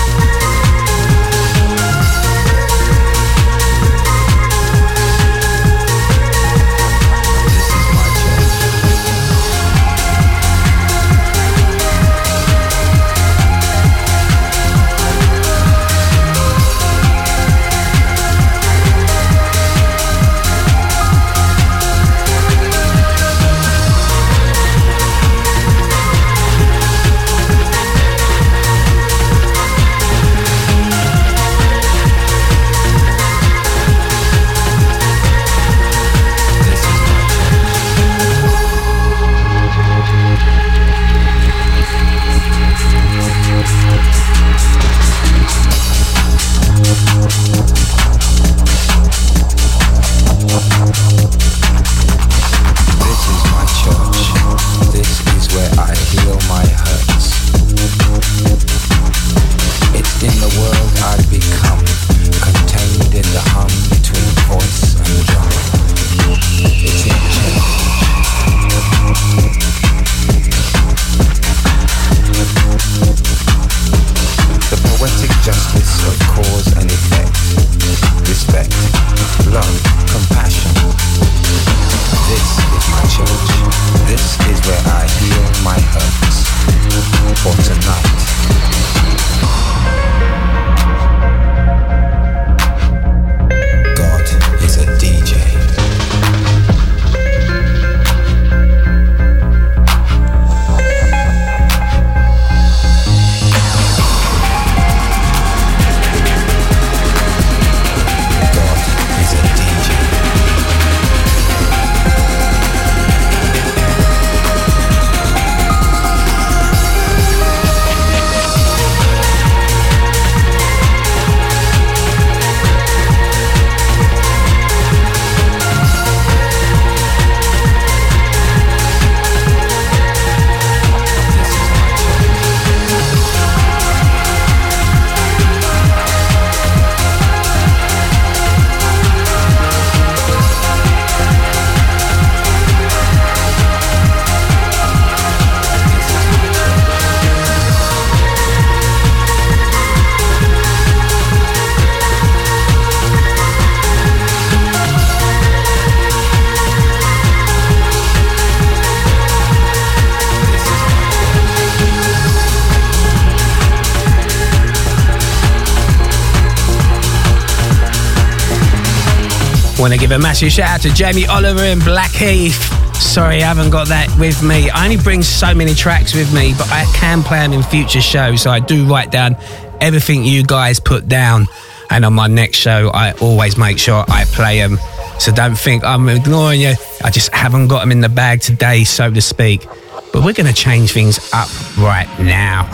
Want to give a massive shout out to Jamie Oliver in Blackheath. Sorry, I haven't got that with me. I only bring so many tracks with me, but I can play them in future shows. So I do write down everything you guys put down. And on my next show, I always make sure I play them. So don't think I'm ignoring you. I just haven't got them in the bag today, so to speak. But we're going to change things up right now.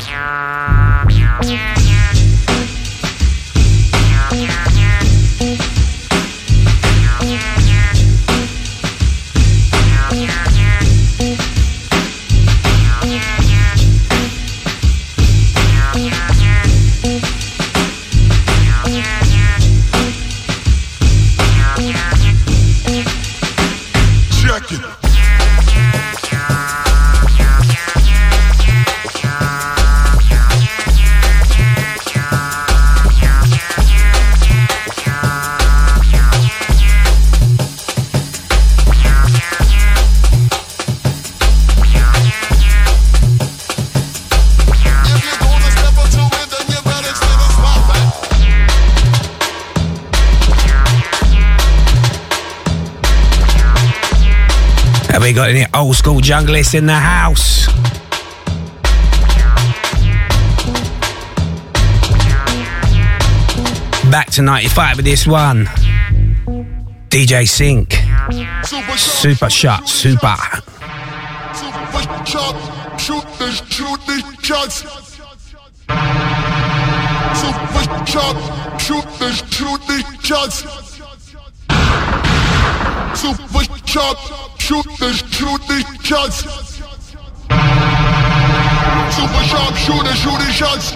Check we got any old school junglists in the house? Back to 95 with this one. DJ Zinc. Super shot, super. Shot, shoot this, shoot shots. Super shot, shoot this, shoot shots. Super shot, shoot this, shoot these shots. Super sharp shooter, shooting shots.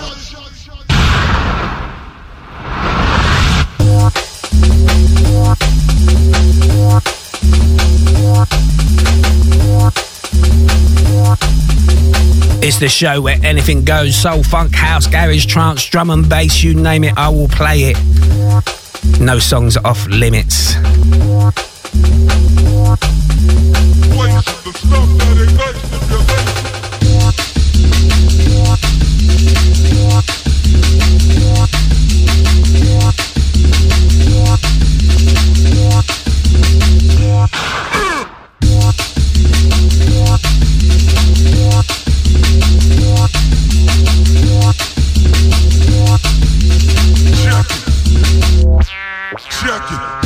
It's the show where anything goes soul, funk, house, garage, trance, drum and bass, you name it, I will play it. No songs off limits. Check it.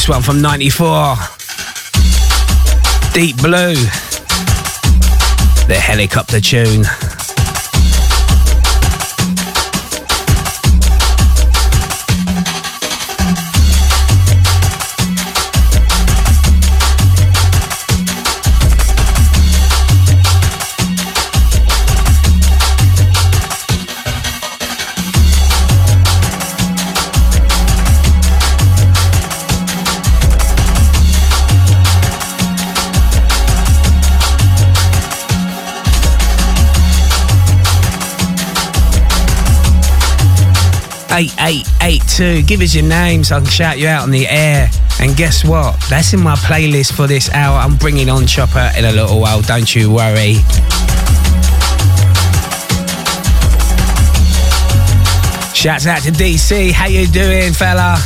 This one from 94? Deep Blue. The helicopter tune. 8882. Give us your name so I can shout you out on the air. And guess what? That's in my playlist for this hour. I'm bringing on Chopper in a little while. Don't you worry. Shouts out to DC. How you doing, fella?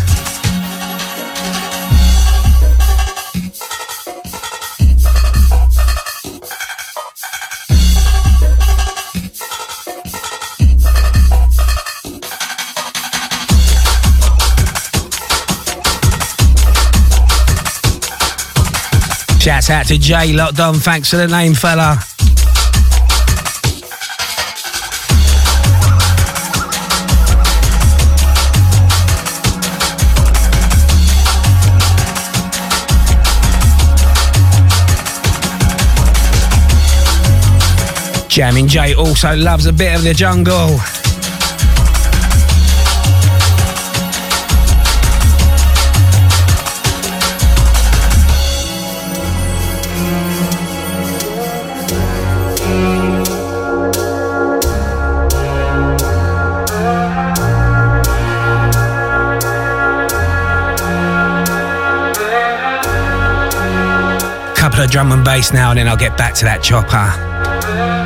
Shouts out to Jay Locked On. Thanks for the name, fella. Jamming Jay also loves a bit of the jungle. Of drum and bass now, and then I'll get back to that chopper.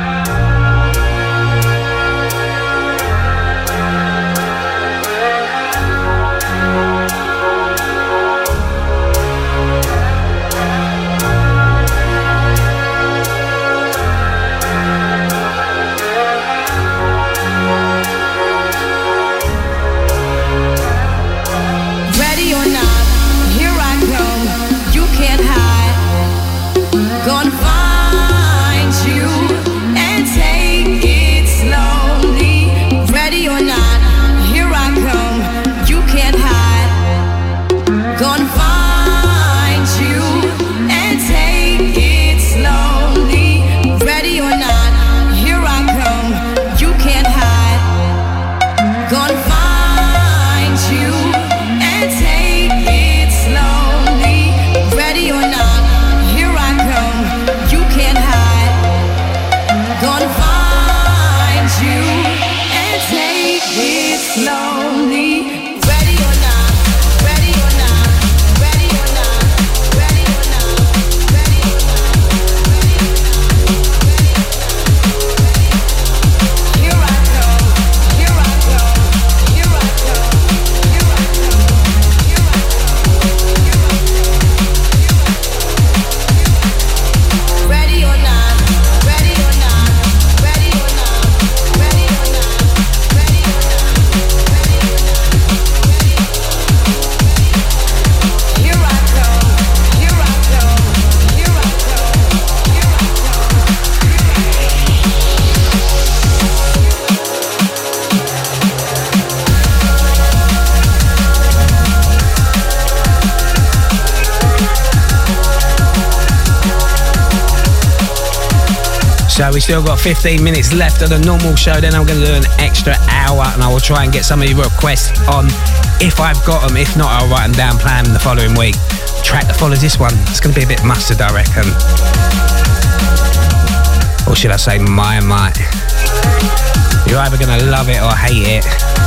Still got 15 minutes left of the normal show. Then I'm going to do an extra hour, and I will try and get some of your requests on if I've got them. If not, I'll write them down, plan the following week. Track that follows this one. It's going to be a bit mustard, I reckon. Or should I say, my my? You're either going to love it or hate it.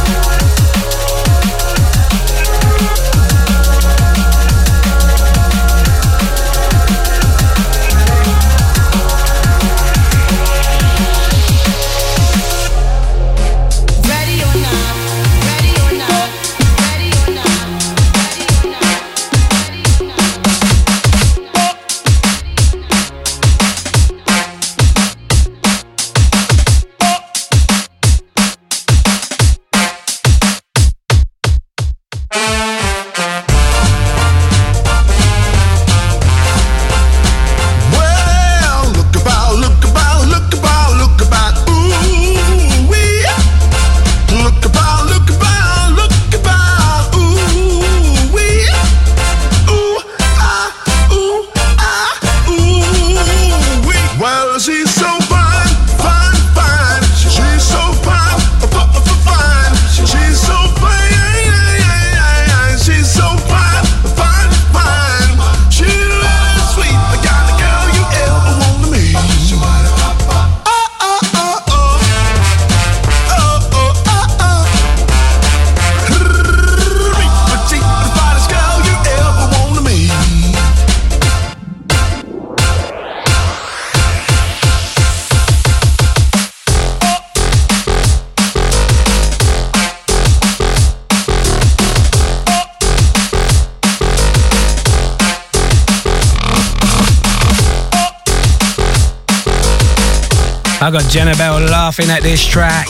Got Jenna Bell laughing at this track.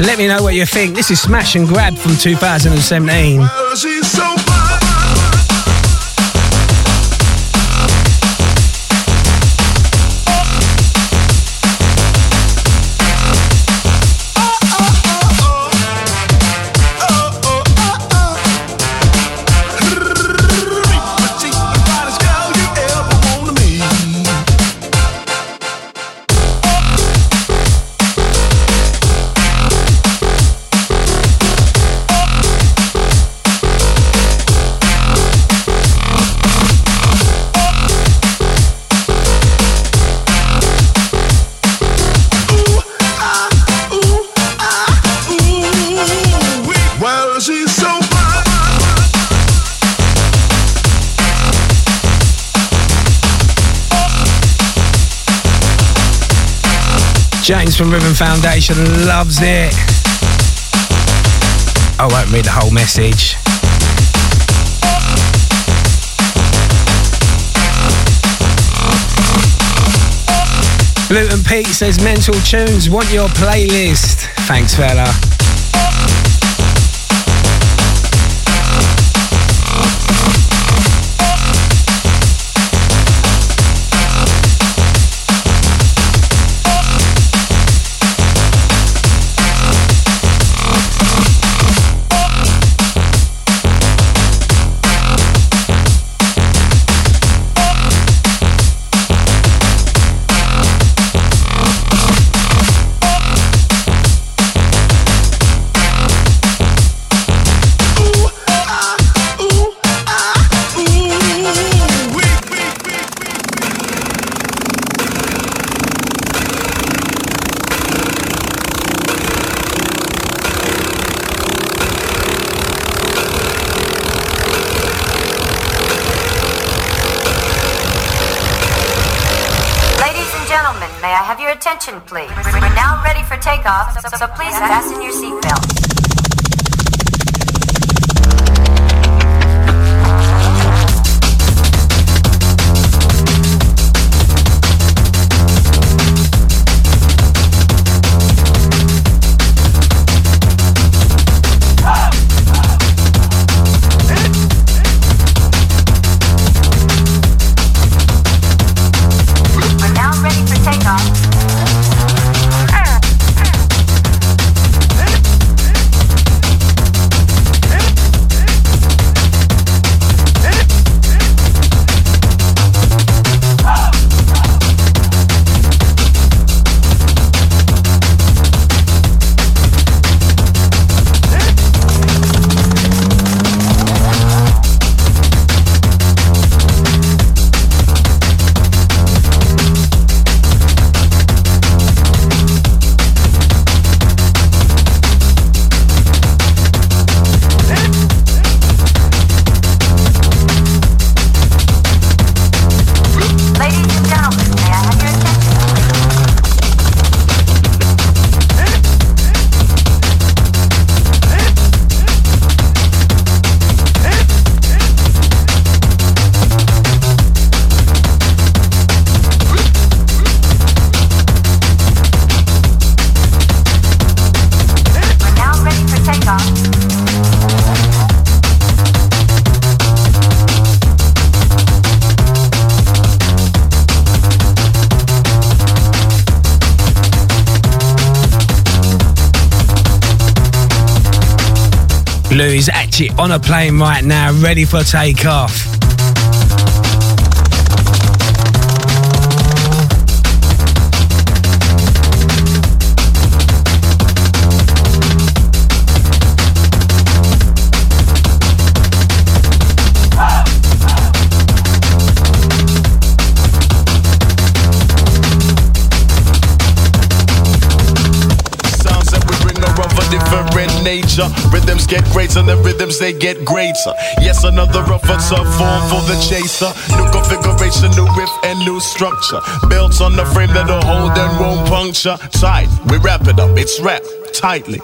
Let me know what you think. This is Smash and Grab from 2017. James from Rhythm Foundation loves it. I won't read the whole message. Luton Pete says mental tunes, want your playlist. Thanks, fella. Louis actually on a plane right now, ready for takeoff. Nature. Rhythms get greater, the rhythms they get greater. Yes, another officer form for the chaser. New configuration, new riff, and new structure. Built on the frame that'll hold and won't puncture. Tight, we wrap it up, it's wrapped tightly.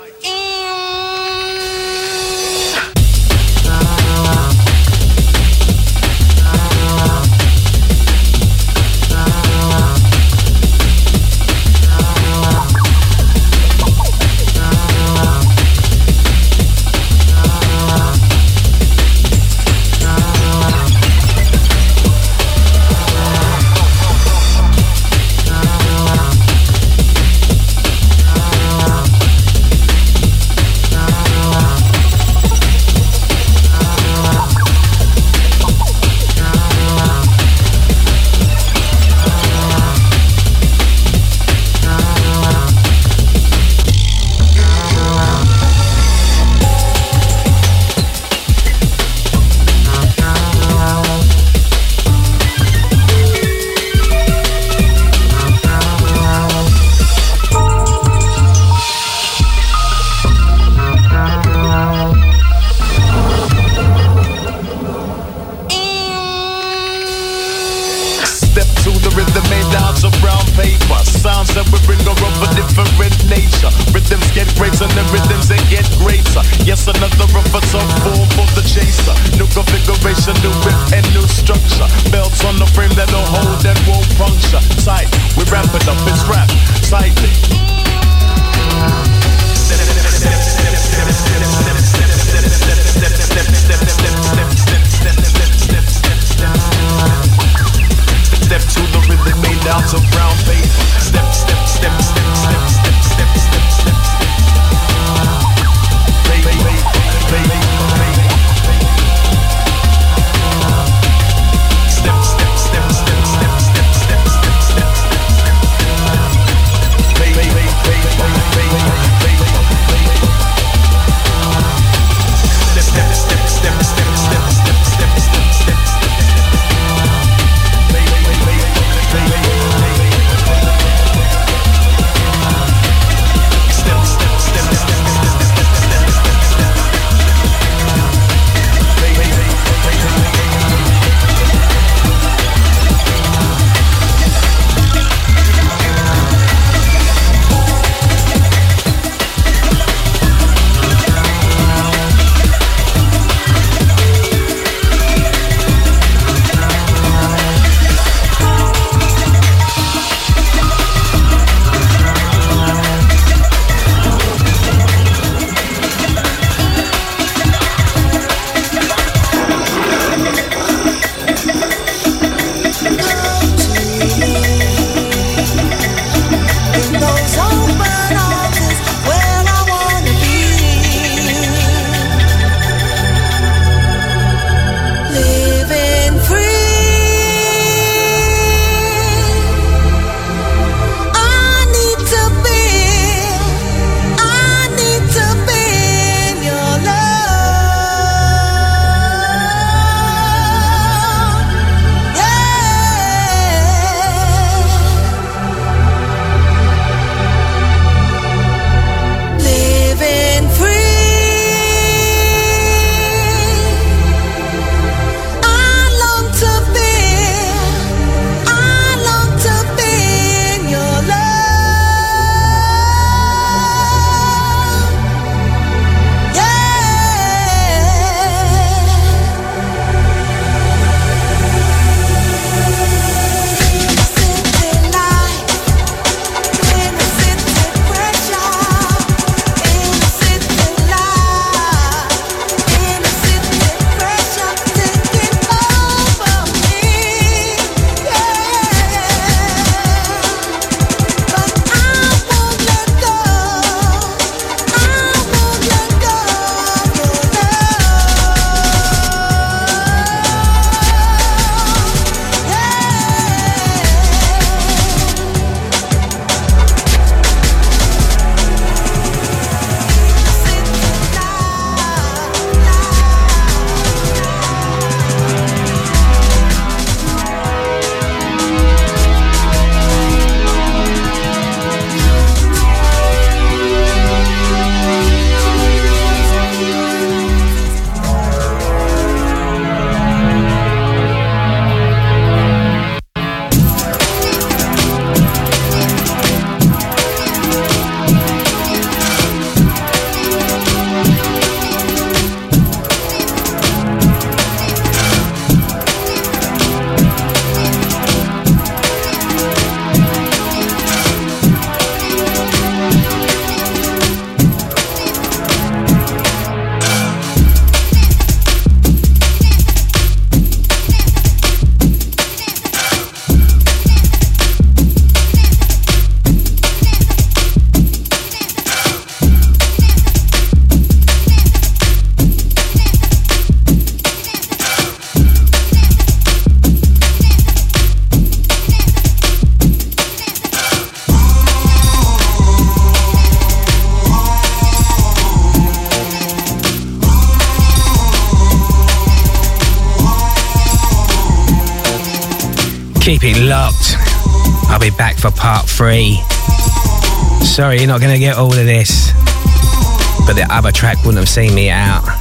back for part three. Sorry, you're not going to get all of this, but the other track wouldn't have seen me out.